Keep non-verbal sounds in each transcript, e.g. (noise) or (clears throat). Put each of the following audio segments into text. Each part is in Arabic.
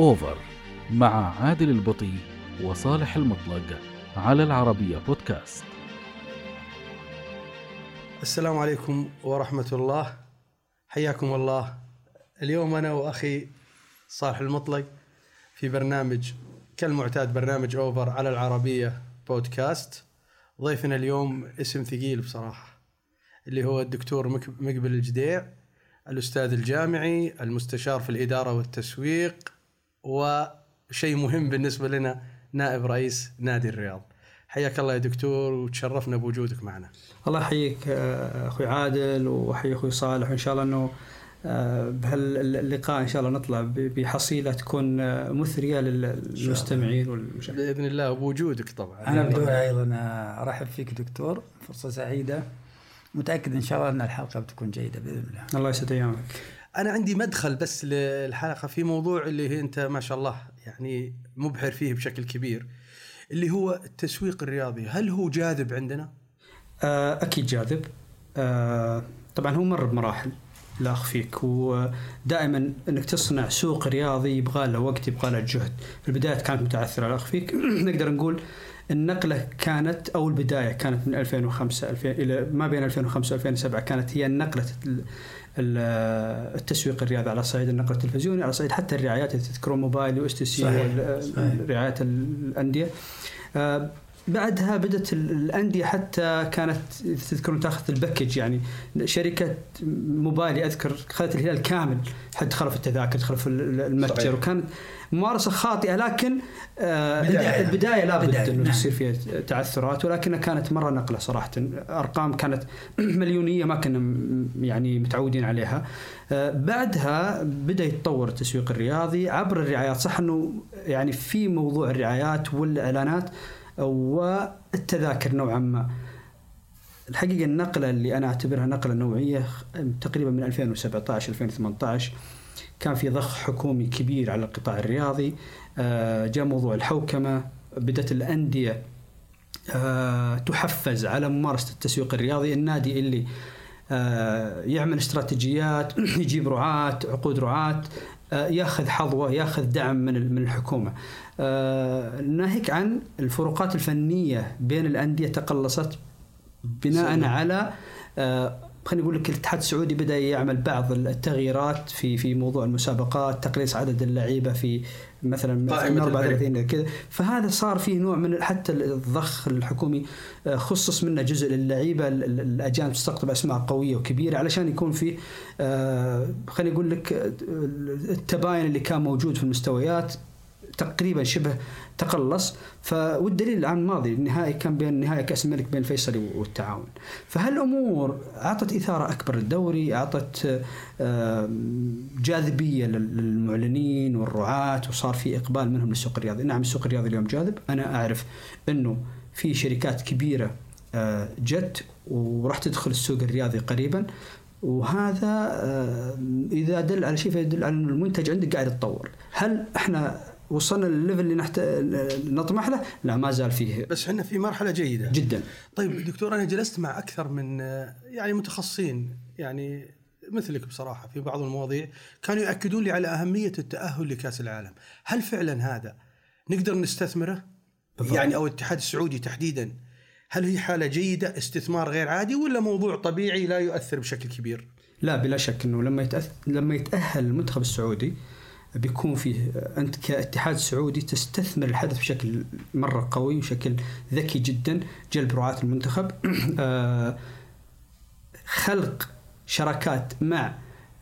أوفر مع عادل البطي وصالح المطلق على العربية بودكاست. السلام عليكم ورحمة الله. حياكم الله. اليوم أنا وأخي صالح المطلق في برنامج كالمعتاد برنامج أوفر على العربية بودكاست. ضيفنا اليوم اسم ثقيل بصراحة اللي هو الدكتور مقبل الجديع الأستاذ الجامعي المستشار في الإدارة والتسويق وشيء مهم بالنسبة لنا نائب رئيس نادي الرياض. حياك الله يا دكتور وتشرفنا بوجودك معنا. الله يحييك آه، أخوي عادل وأحيي أخوي صالح. وإن شاء الله إنه آه، بهاللقاء إن شاء الله نطلع بحصيلة تكون آه، مثرية للمستمعين والمشاهدين. بإذن الله وبوجودك طبعا. أنا بدوري أيضا أرحب فيك دكتور. فرصة سعيدة. متأكد إن شاء الله إن الحلقة بتكون جيدة بإذن الله. الله يسعد أيامك. أنا عندي مدخل بس للحلقة في موضوع اللي هي أنت ما شاء الله يعني مبحر فيه بشكل كبير اللي هو التسويق الرياضي. هل هو جاذب عندنا؟ آه، أكيد جاذب. آه، طبعا هو مر بمراحل لا أخفيك. ودائما إنك تصنع سوق رياضي يبغى له وقت يبغى له جهد. في البداية كانت متعثرة لا أخفيك. (clears throat) نقدر نقول النقلة كانت أو البداية كانت من 2005 2000 إلى ما بين 2005 و2007 كانت هي نقلة ال- ال- التسويق الرياضي على صعيد النقل التلفزيوني على صعيد حتى الرعايات تذكرون موبايلي و STC. رعايات الأندية آه، بعدها بدأت ال- الأندية حتى كانت تذكرون تاخذ ال package يعني شركة موبايلي أذكر اخذت الهلال كامل حتى دخلوا في التذاكر دخلوا في ال- المتجر صحيح. وكانت ممارسة خاطئة لكن آه بداية. البداية لابد إنه نعم. تصير فيها تعثرات ولكنها كانت مرة نقلة صراحة أرقام كانت (clears throat) مليونية ما كنا يعني متعودين عليها آه، بعدها بدأ يتطور التسويق الرياضي عبر الرعايات صح إنه يعني في موضوع الرعايات والإعلانات والتذاكر نوعا ما. الحقيقة النقلة اللي أنا أعتبرها نقلة نوعية تقريبا من 2017 2018 كان في ضخ حكومي كبير على القطاع الرياضي. آه، جاء موضوع الحوكمة. بدأت الأندية آه، تحفز على ممارسة التسويق الرياضي. النادي اللي آه، يعمل استراتيجيات (clears throat) يجيب رعاة عقود رعاة ياخذ حظوة ياخذ دعم من من الحكومة آه، ناهيك عن الفروقات الفنية بين الأندية تقلصت بناء سلم. على آه، خليني أقول لك الاتحاد السعودي بدأ يعمل بعض التغييرات في في موضوع المسابقات تقليص عدد اللعيبة في مثلا من 34 الفريق. كذا فهذا صار فيه نوع من حتى الضخ الحكومي آه، خصص منه جزء للعيبة ال- ال- الأجانب تستقطب أسماء قوية وكبيرة علشان يكون في آه، خليني أقول لك آه، التباين اللي كان موجود في المستويات تقريبا شبه تقلص. والدليل العام الماضي النهائي كان بين نهائي كأس الملك بين الفيصلي والتعاون. فهالأمور أعطت إثارة أكبر للدوري أعطت جاذبية لل- للمعلنين والرعاة وصار في إقبال منهم للسوق الرياضي. نعم السوق الرياضي اليوم جاذب. أنا أعرف إنه في شركات كبيرة آه، جت وراح تدخل السوق الرياضي قريبا. وهذا آه، إذا دل على شيء فيدل على انه المنتج عندك قاعد يتطور. هل إحنا وصلنا للليفل اللي نحت... نطمح له لا ما زال فيه. بس إحنا في مرحلة جيدة. جدا. طيب دكتور أنا جلست مع أكثر من يعني متخصصين يعني مثلك بصراحة في بعض المواضيع كانوا ياكدون لي على أهمية التأهل لكأس العالم. هل فعلا هذا نقدر نستثمره؟ بالضبط. يعني أو الاتحاد السعودي تحديدا هل هي حالة جيدة استثمار غير عادي ولا موضوع طبيعي لا يؤثر بشكل كبير؟ لا بلا شك إنه لما يتأث... لما يتأهل المنتخب السعودي بيكون فيه أنت كاتحاد سعودي تستثمر الحدث بشكل مرة قوي وشكل ذكي جدا. جلب رعاة المنتخب. آه، خلق شراكات مع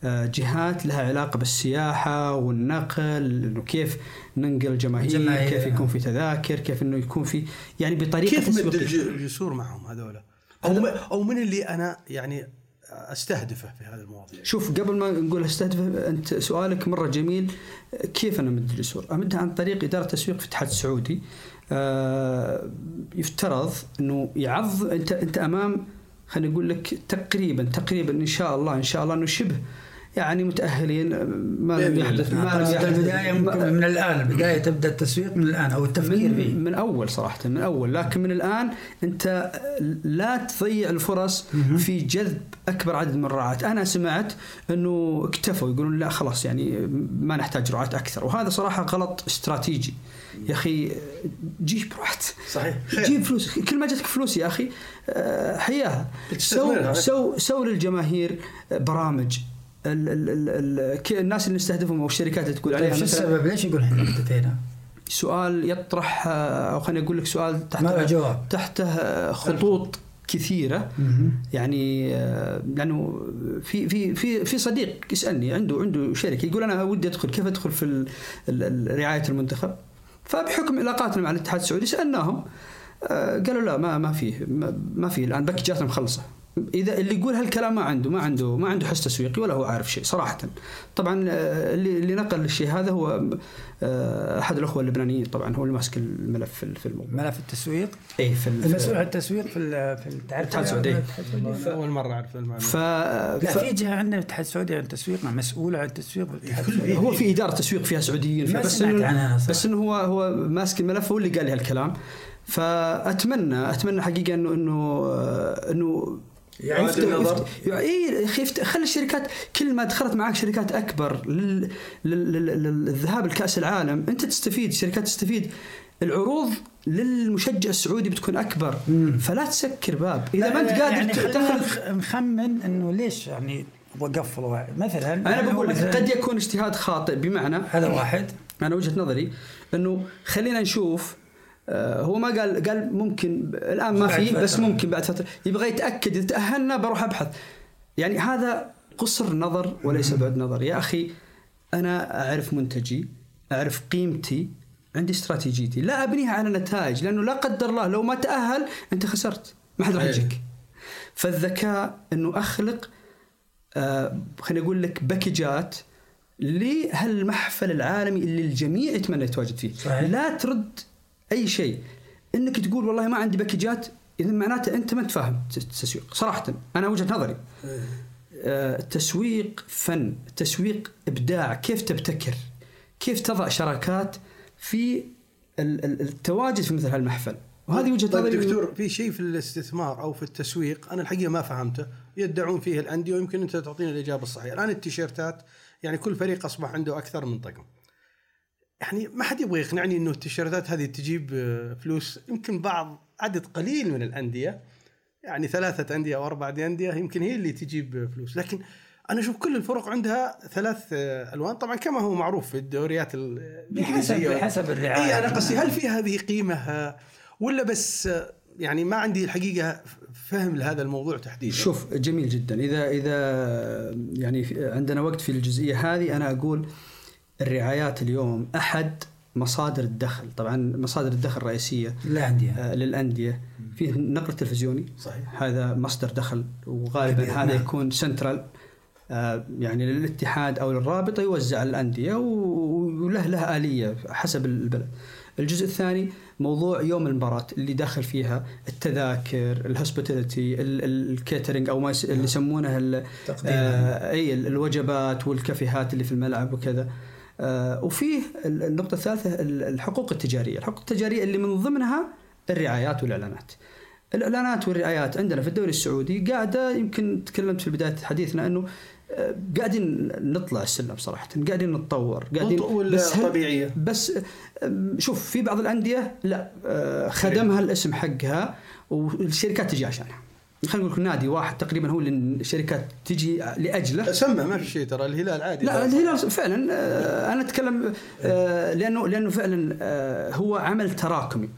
آه، جهات لها علاقة بالسياحة والنقل إنه كيف ننقل الجماهير الجماهير. كيف يكون في تذاكر كيف إنه يكون في يعني بطريقة كيف مد الجسور معهم هذولا أو أو من اللي أنا يعني أستهدفه في هذه المواضيع. شوف قبل ما نقول استهدف أنت سؤالك مرة جميل. كيف أنا أمد الجسور؟ امدها عن طريق إدارة تسويق في الاتحاد السعودي. آه، يفترض إنه يعظ أنت أنت أمام خليني أقول لك تقريبا تقريبا إن شاء الله إن شاء الله انه شبه يعني متأهلين ما لم يحدث. ما لم يحدث. البدايه ممكن من الآن البدايه تبدأ التسويق من الآن أو التفكير فيه. من, من أول صراحة من أول. لكن من الآن أنت لا تضيع الفرص في جذب أكبر عدد من الرعاة. أنا سمعت أنه اكتفوا يقولون لا خلاص يعني ما نحتاج رعاة أكثر. وهذا صراحة غلط استراتيجي. يا أخي جيب رعاة. صحيح. خير. جيب فلوس. كل ما جاتك فلوس يا أخي آه، حياها سو. سو سو للجماهير برامج. ال ال ال الناس اللي نستهدفهم أو الشركات اللي تقول طيب عليها شو مثلا السبب؟ ليش يقول إحنا انتهينا؟ سؤال يطرح آه، أو خليني أقول لك سؤال تحت ما جواب. تحته آه، خطوط كثيرة. يعني آه، لأنه في في في في صديق يسألني عنده عنده شركة يقول أنا ودي أدخل كيف أدخل في رعاية المنتخب؟ فبحكم علاقاتنا مع الاتحاد السعودي سألناهم قالوا لا ما ما فيه ما- ما فيه الآن باكجاتنا مخلصة. إذا اللي يقول هالكلام ما عنده ما عنده ما عنده حس تسويقي ولا هو عارف شيء صراحة. طبعا آه، اللي اللي نقل الشيء هذا هو آه، أحد الأخوة اللبنانيين طبعا هو اللي ماسك الملف في في الموضوع. ملف التسويق؟ اي في ال- المسؤول عن التسويق في ال- في الاتحاد السعودي. أول مرة أعرف المعلومه ف... لا ف... في جهة عندنا الاتحاد السعودي عن التسويق مسؤول عن التسويق هو في إدارة تسويق فيها سعوديين فيها بس سمعت إنه. بس إنه هو هو ماسك الملف هو اللي قال لي هالكلام. فأتمنى أتمنى حقيقة إنه إنه إنه يفتح- النظر. اي أخي خلي الشركات كل ما دخلت معك شركات أكبر لل- لل- لل- للذهاب لكأس العالم أنت تستفيد الشركات تستفيد. العروض للمشجع السعودي بتكون أكبر. فلا تسكر باب. إذا ما أنت قادر يعني تدخل نخمن إنه ليش يعني وقفلوا مثلا أنا بقول لك مثلاً- قد يكون اجتهاد خاطئ بمعنى هذا واحد. أنا وجهة نظري إنه خلينا نشوف هو ما قال قال ممكن الآن ما في. بس ممكن بعد فترة. يبغى يتأكد اذا تاهلنا بروح أبحث. يعني هذا قصر نظر وليس بعد نظر. يا أخي أنا أعرف منتجي أعرف قيمتي عندي استراتيجيتي. لا أبنيها على نتائج لأنه لا قدر الله لو ما تأهل أنت خسرت. ما حد راح أيه. يجيك. فالذكاء إنه أخلق آه خليني أقول لك باكجات لهالمحفل العالمي اللي الجميع يتمنى يتواجد فيه. صحيح. لا ترد أي شيء. إنك تقول والله ما عندي باكجات اذا معناته أنت ما أنت فاهم التسويق. صراحة أنا وجهة نظري. آه، التسويق فن التسويق إبداع. كيف تبتكر؟ كيف تضع شراكات في ال- ال- التواجد في مثل هالمحفل؟ وهذه وجهة طيب نظري. دكتور في شيء في الاستثمار أو في التسويق أنا الحقيقة ما فهمته. يدعون فيه الأندية ويمكن أنت تعطينا الإجابة الصحيحة. الآن التيشيرتات يعني كل فريق أصبح عنده أكثر من طقم. يعني ما حد يبغى يقنعني إنه التيشيرتات هذه تجيب آه، فلوس. يمكن بعض عدد قليل من الأندية. يعني ثلاثة أندية أو أربعة أندية يمكن هي اللي تجيب فلوس. لكن أنا أشوف كل الفرق عندها ثلاث آه، ألوان. طبعا كما هو معروف في الدوريات ال- بحسب بحسب الرعاية. إي أنا قصدي هل في هذه قيمة؟ آه، ولا بس آه، يعني ما عندي الحقيقة فهم لهذا الموضوع تحديدا. شوف جميل جدا. إذا إذا يعني عندنا وقت في الجزئية هذه أنا أقول الرعايات اليوم أحد مصادر الدخل طبعا مصادر الدخل الرئيسية الانديه آه، للأندية فيه النقل التلفزيوني صحيح. هذا مصدر دخل وغالبا هذا نعم. يكون سنترال آه، يعني للاتحاد أو للرابطه يوزع الأندية وله له آلية حسب البلد. الجزء الثاني موضوع يوم المباراة اللي داخل فيها التذاكر، ال hospitality، ال catering أو ما اللي يسمونه ال- تقديم. آه، أي ال- الوجبات والكافيهات اللي في الملعب وكذا. آه، وفيه ال- النقطة الثالثة ال- الحقوق التجارية، الحقوق التجارية اللي من ضمنها الرعايات والإعلانات. الإعلانات والرعايات عندنا في الدوري السعودي قاعدة يمكن تكلمت في بداية حديثنا أنه آه، قاعدين نطلع السلم صراحة قاعدين نتطور قاعدين هل- طبيعية؟ بس آه، شوف في بعض الأندية لا خدمها الاسم حقها والشركات تجي عشانها خلينا نقول نادي واحد تقريبا هو اللي الشركات تجي لأجله. سمى ما في شيء ترى الهلال عادي. لا الهلال فعلا آه، أنا أتكلم آه، لأنه لأنه فعلا آه، هو عمل تراكمي.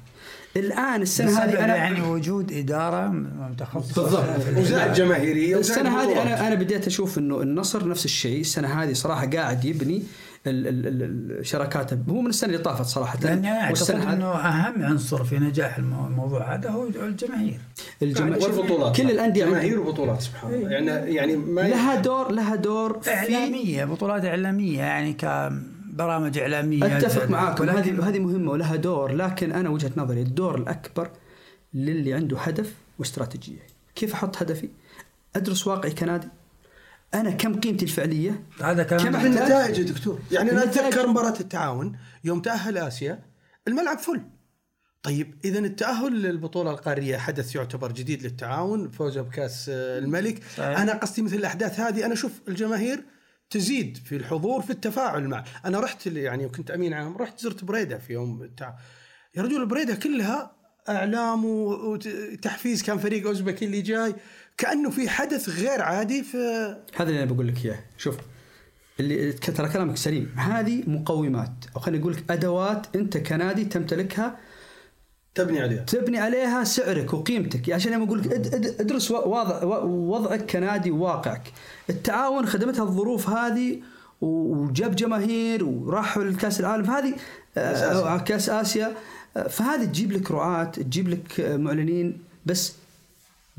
الآن السنة هذه أنا يعني وجود إدارة متخصصه بالضبط. وزاد جماهيرية السنة هذه. أنا أنا بديت أشوف إنه النصر نفس الشيء. السنة هذه صراحة قاعد يبني ال- الشراكات هو من السنة اللي طافت صراحة. لاني أنا أعتقد إنه أهم عنصر في نجاح المو- الموضوع هذا هو الجماهير. الجما... والبطولات كل الأندية جماهير وبطولات سبحان الله. يعني يعني ما لها دور لها دور في إعلامية بطولات إعلامية يعني كبرامج إعلامية. أتفق معاكم. هذه هذه مهمة ولها دور لكن أنا وجهة نظري الدور الأكبر للي عنده هدف وإستراتيجية. كيف أحط هدفي؟ أدرس واقعي كنادي. أنا كم قيمتي الفعلية؟ هذا كلام كم النتائج يا دكتور. يعني أنا أتذكر مباراة التعاون يوم تأهل آسيا الملعب فل. طيب اذا التأهل للبطولة القارية حدث يعتبر جديد للتعاون فوزه بكأس آه، الملك. صحيح. أنا قصدي مثل الأحداث هذه أنا أشوف الجماهير تزيد في الحضور في التفاعل مع أنا رحت يعني كنت أمين عام رحت زرت بريدة في يوم التعاون يا رجل بريده كلها إعلام وتحفيز كان فريق أوزبكي اللي جاي كأنه في حدث غير عادي في هذا اللي أنا بقول لك إياه. شوف اللي ترى كلامك سليم. هذه مقومات. أو خليني أقول لك أدوات أنت كنادي تمتلكها تبني عليها. تبني عليها سعرك وقيمتك. عشان أنا أقول لك اد- اد- ادرس وضع وضعك كنادي وواقعك التعاون خدمتها الظروف هذه وجاب جماهير وراحوا لكأس العالم. فهذه آه، كأس آسيا. آه، فهذه تجيب لك رعاة تجيب لك آه، معلنين. بس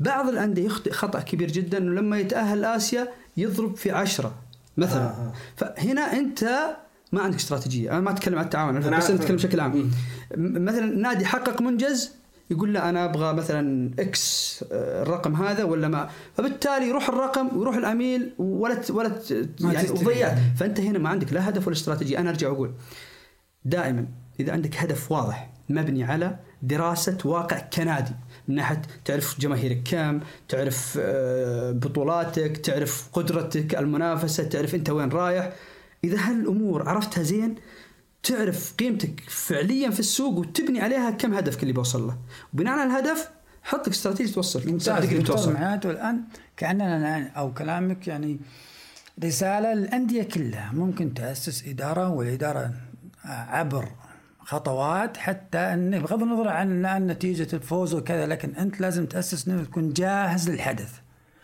بعض الأندية يخطئ خطأ كبير جدا انه لما يتأهل آسيا يضرب في عشرة مثلا. آه، آه. فهنا أنت ما عندك استراتيجية. أنا ما أتكلم عن التعاون أنا بس عارف. أتكلم بشكل عام. مثلا نادي حقق منجز يقول لا أنا أبغى مثلا إكس آه، الرقم هذا ولا ما. فبالتالي يروح الرقم ويروح العميل ولا ولا يعني. وضيعت فأنت هنا ما عندك لا هدف ولا استراتيجية. أنا أرجع أقول دائما إذا عندك هدف واضح مبني على دراسة واقع كنادي من ناحيه تعرف جماهيرك كم، تعرف آه، بطولاتك، تعرف قدرتك المنافسة، تعرف أنت وين رايح. إذا هالامور عرفتها زين تعرف قيمتك فعليا في السوق وتبني عليها كم هدفك اللي بوصل له. وبناء على الهدف حط لك استراتيجية توصل ممتاز دكتور توصل. معناته الآن كأننا أو كلامك يعني رسالة للأندية كلها ممكن تأسس إدارة والإدارة عبر خطوات حتى ان بغض النظر عن الان نتيجة الفوز وكذا لكن أنت لازم تأسس إنك تكون جاهز للحدث.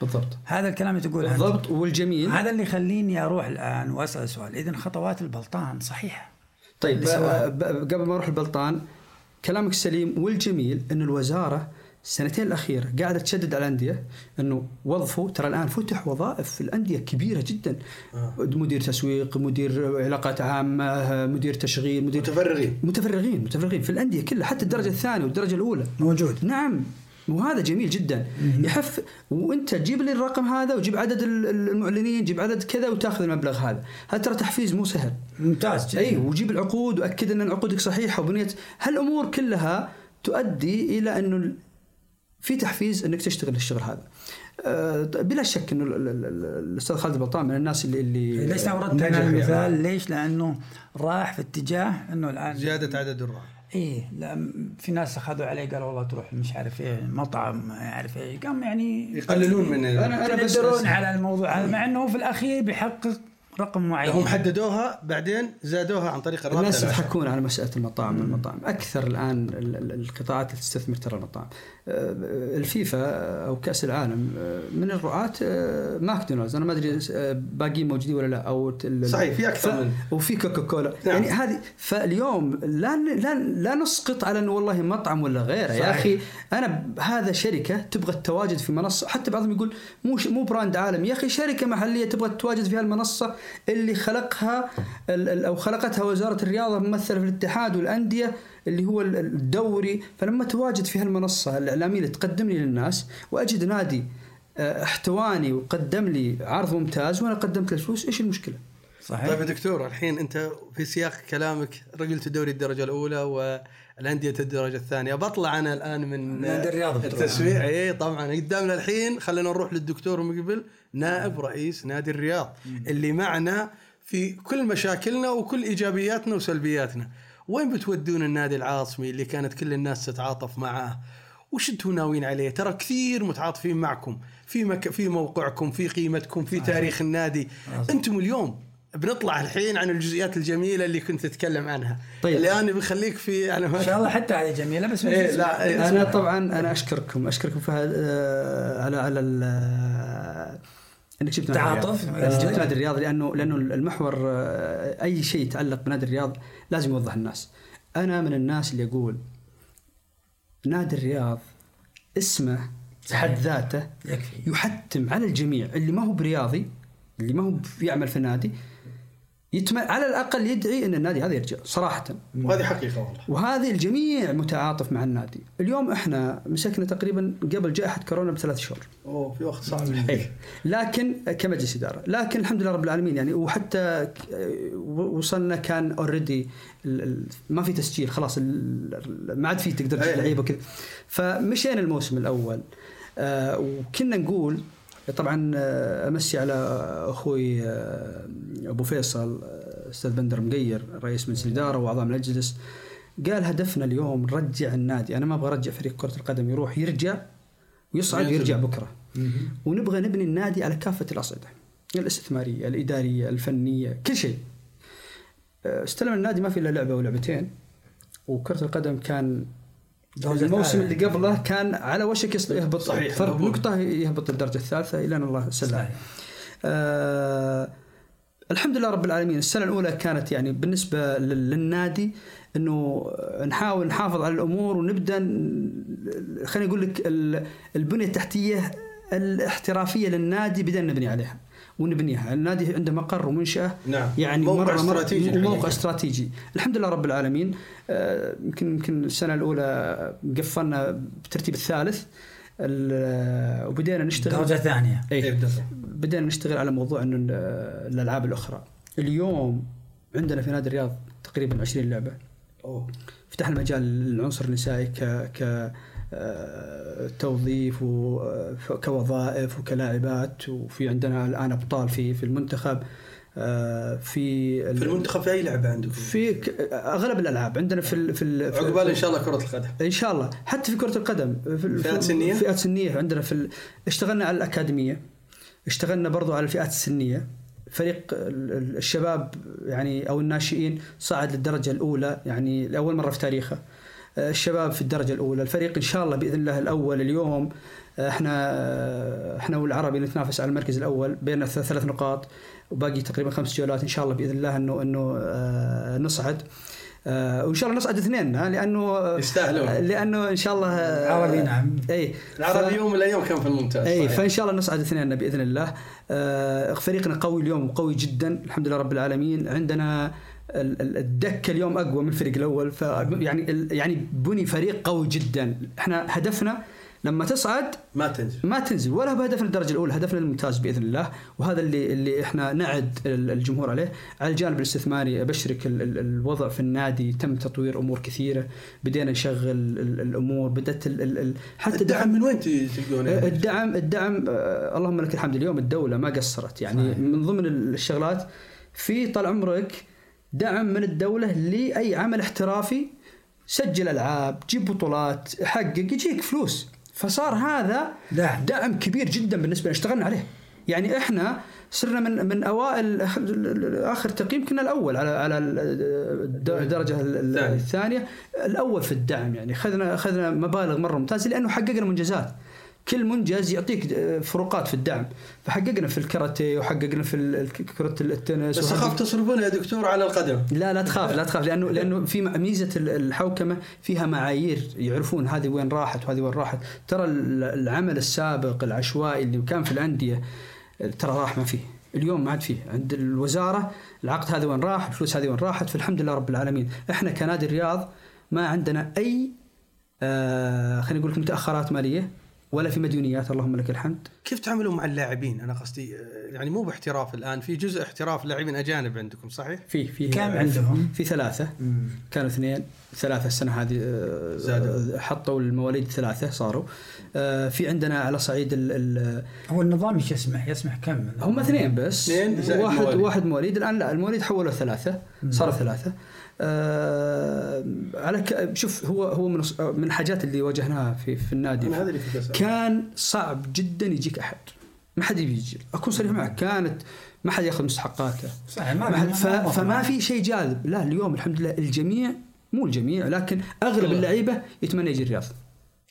بالضبط. هذا الكلام اللي تقوله. بالضبط. والجميل. هذا اللي يخليني أروح الآن وأسأل سؤال. اذا خطوات البلطان صحيحه طيب قبل ما أروح البلطان كلامك سليم والجميل انه الوزارة السنتين الاخيره قاعدة تشدد على الأندية إنه وظفوا ترى الآن فتح وظائف في الأندية كبيرة جدا. آه. مدير تسويق مدير علاقات عامة مدير تشغيل مدير متفرغين. متفرغين متفرغين في الأندية كلها حتى الدرجة الثانية والدرجة الأولى. موجود. نعم. وهذا جميل جدا. يحف وأنت تجيب لي الرقم هذا وجيب عدد ال- المعلنين جيب عدد كذا وتأخذ المبلغ هذا. هذا ترى تحفيز مو سهل. ممتاز جدا. أي وجيب العقود وأكد إن عقودك صحيحة وبنيت. هالأمور كلها تؤدي إلى إنه في تحفيز إنك تشتغل الشغل هذا. آه، بلا شك إنه ال- ال- ال- الأستاذ خالد البلطان من الناس اللي اللي ليش أوردت يعني. المثال؟ ليش؟ لأنه راح في اتجاه إنه الآن زيادة عدد الراعي إيه لا في ناس أخذوا عليه قالوا والله تروح مش عارف إيه مطعم ما يعرف إيه قام يعني يقللون من أنا أنا بس- على الموضوع هذا مع إنه في الأخير بيحقق رقم معين. هم حددوها بعدين زادوها عن طريق الرابطة الناس. يضحكون على مسألة المطاعم المطاعم. أكثر الآن ال- ال- القطاعات اللي تستثمر ترى المطاعم. آه، الفيفا أو كأس العالم آه، من الرعاة آه، ماكدونالدز. أنا ما أدري باقيين موجودين ولا لا أو ال- صحيح، في أكثر ف- من- وفي كوكا كولا نعم. يعني هذه فاليوم لا لا لا نسقط على إنه والله مطعم ولا غيره. يا. أخي أنا هذا شركة تبغى التواجد في منصة. حتى بعضهم يقول مو ش- مو براند عالمي. يا أخي شركة محلية تبغى تتواجد في هالمنصة؟ اللي خلقها ال- ال- أو خلقتها وزارة الرياضة ممثلة في الاتحاد والأندية اللي هو ال- الدوري. فلما تواجد في هالمنصة الاعلاميه اللي تقدم لي للناس وأجد نادي آه، احتواني وقدم لي عرض ممتاز وأنا قدمت له فلوس. إيش المشكلة؟ صحيح. طيب يا دكتور الحين أنت في سياق كلامك رجلت دوري الدرجة الأولى والانديه الدرجة الثانية. بطلع أنا الآن من نادي الرياضة بتروح. التسويق. اي طبعا. قدامنا الحين خلينا نروح للدكتور مقبل نائب رئيس نادي الرياض اللي معنا في كل مشاكلنا وكل إيجابياتنا وسلبياتنا. وين بتودون النادي العاصمي اللي كانت كل الناس تتعاطف معاه وش أنتم ناويين عليه؟ ترى كثير متعاطفين معكم. في مك... في موقعكم في قيمتكم في تاريخ النادي. أنتم اليوم بنطلع الحين عن الجزئيات الجميلة اللي كنت تتكلم عنها طيب. اللي أنا بخليك في أنا إن شاء الله حتى هذه جميلة بس إيه لا إيه أنا طبعا أنا أشكركم أشكركم في هذا آه، على على ال- آه، إنك جبت نادي تعاطف. الرياض. جبت نادي الرياض لأنه لأنه المحور آه، أي شيء يتعلق بنادي الرياض لازم يوضح الناس. أنا من الناس اللي أقول نادي الرياض اسمه بحد ذاته يكفي يحتم على الجميع اللي ما هو برياضي اللي ما هو يعمل في النادي يتم... على الأقل يدعي إن النادي هذا يرجع صراحة. وهذه حقيقة والله. وهذه الجميع متعاطف مع النادي. اليوم إحنا مسكنا تقريبا قبل جائحة كورونا بثلاث شهور. أوه في وقت صعب. إيه. لكن كمجلس إدارة. لكن الحمد لله رب العالمين يعني وحتى وصلنا كان اوريدي ما في تسجيل خلاص ما عاد في تقدر تجيب أي. لعيبة وكذا. فمشينا الموسم الأول. آه، وكنا نقول طبعا آه، أمسي على أخوي آه، أبو فيصل آه، أستاذ بندر مقير رئيس مجلس الإدارة وأعضاء المجلس قال هدفنا اليوم نرجع النادي. أنا ما أبغى أرجع فريق كرة القدم يروح يرجع ويصعد. ويرجع بكرة. ونبغى نبني النادي على كافة الأصعدة الاستثمارية الإدارية الفنية كل شيء. استلم النادي ما في إلا لعبة ولعبتين. وكرة القدم كان الموسم. اللي قبله كان على وشك يهبط صحيح، فرق. نقطة يهبط الدرجه الثالثة إلى أن الله سلم. آه الحمد لله رب العالمين السنة الأولى كانت يعني بالنسبة لل- للنادي إنه نحاول نحافظ على الأمور ونبدأ خليني أقول لك ال- البنية التحتية الاحترافية للنادي بدأنا نبني عليها ونبنيها. النادي عنده مقر ومنشأة. نعم. يعني موقع مرة مرة استراتيجي. موقع الحقيقة. استراتيجي. الحمد لله رب العالمين. آه، يمكن يمكن السنة الأولى قفلنا بالترتيب الثالث. ال- وبدينا نشتغل درجه ثانية. اي إيه،. بدينا نشتغل على موضوع إنه ال- الألعاب الأخرى. اليوم عندنا في نادي الرياض تقريبا 20 لعبة. أوه. فتحنا المجال للعنصر النسائي ك ك آه، توظيف وكوظائف وكلاعبات وفي عندنا الآن أبطال في في المنتخب. آه، في في المنتخب في أي لعبة عندكم؟ في أغلب الألعاب عندنا في في ال- في- عقبال إن شاء الله كرة القدم. إن شاء الله. حتى في كرة القدم في فئات سنية؟ فئات سنية عندنا في ال... اشتغلنا على الأكاديمية اشتغلنا برضو على الفئات السنية. فريق ال- ال- الشباب يعني أو الناشئين صعد للدرجة الأولى يعني لأول مرة في تاريخه. آه، الشباب في الدرجة الأولى الفريق إن شاء الله بإذن الله الأول اليوم آه، إحنا آه، إحنا والعربي نتنافس على المركز الأول بيننا ث- ثلاث نقاط وباقي تقريبا خمس جولات إن شاء الله بإذن الله إنه إنه آه، نصعد وإن شاء الله نصعد اثنين لأنه يستاهلون. لأنه إن شاء الله العربي نعم. إي العربي يوم من الأيام كان في الممتاز إي صحيح. فإن شاء الله نصعد اثنين بإذن الله فريقنا قوي اليوم وقوي جدا الحمد لله رب العالمين عندنا الدكه اليوم أقوى من الفريق الأول. ف يعني يعني بني فريق قوي جدا. إحنا هدفنا لما تصعد ما تنزل. ما تنزل ولا بهدفنا الدرجة الأولى هدفنا الممتاز بإذن الله. وهذا اللي اللي إحنا نعد ال- الجمهور عليه. على الجانب الاستثماري أبشرك ال- ال- الوضع في النادي. تم تطوير أمور كثيرة. بدينا نشغل ال- الأمور. بدأت ال- ال- ال- حتى الدعم من وين تلقونه؟ الدعم الدعم اللهم لك الحمد. اليوم الدولة ما قصرت. يعني صحيح. من ضمن الشغلات في طال عمرك دعم من الدولة لأي عمل احترافي سجل ألعاب جيب بطولات حقق يجيك فلوس. فصار هذا دعم. دعم كبير جدا بالنسبة لنا اشتغلنا عليه. يعني إحنا صرنا من من أوائل آخر تقييم كنا الأول على على الد- الدرجة ال- ال- الثاني. الثانية. الأول في الدعم يعني اخذنا اخذنا مبالغ مرة ممتازة لأنه حققنا منجزات. كل منجز يعطيك فروقات في الدعم. فحققنا في الكاراتيه وحققنا في كرة التنس بس اخاف تصرفون يا دكتور على القدم. لا لا تخاف لا تخاف لأنه (laughs) لأنه في ميزة ال- الحوكمة فيها معايير يعرفون هذه وين راحت وهذه وين راحت. ترى ال- العمل السابق العشوائي اللي كان في الأندية ترى راح ما فيه. اليوم ما عاد فيه. عند الوزارة العقد هذا وين راح الفلوس هذه وين راحت فالحمد لله رب العالمين. إحنا كنادي الرياض ما عندنا أي آه خلينا نقول متاخرات مالية. ولا في مديونيات اللهم لك الحمد كيف تعاملون مع اللاعبين؟ أنا قصدي آه، يعني مو باحتراف الآن في جزء احتراف لاعبين أجانب عندكم صحيح؟ في في كم عندهم؟ في ثلاثة كانوا اثنين ثلاثة السنة هذه آه، زادوا. حطوا المواليد ثلاثة صاروا آه، في عندنا على صعيد ال ال هو النظام إيش يسمح؟ يسمح كم؟ هم اثنين بس اثنين واحد مواليد. واحد مواليد الآن لا المواليد حولوا ثلاثة صاروا ثلاثة آه على ك... شوف هو هو من من الحاجات اللي واجهناها في في النادي. أنا هذا اللي كان صعب جدا يجيك أحد. ما حد يبي يجي. أكون صريح معك كانت ما حد يأخذ مستحقاته. صحيح ما ما حد- ف... ما- فما في شيء جاذب. لا اليوم الحمد لله الجميع مو الجميع لكن أغلب اللعيبة يتمنى يجي الرياض.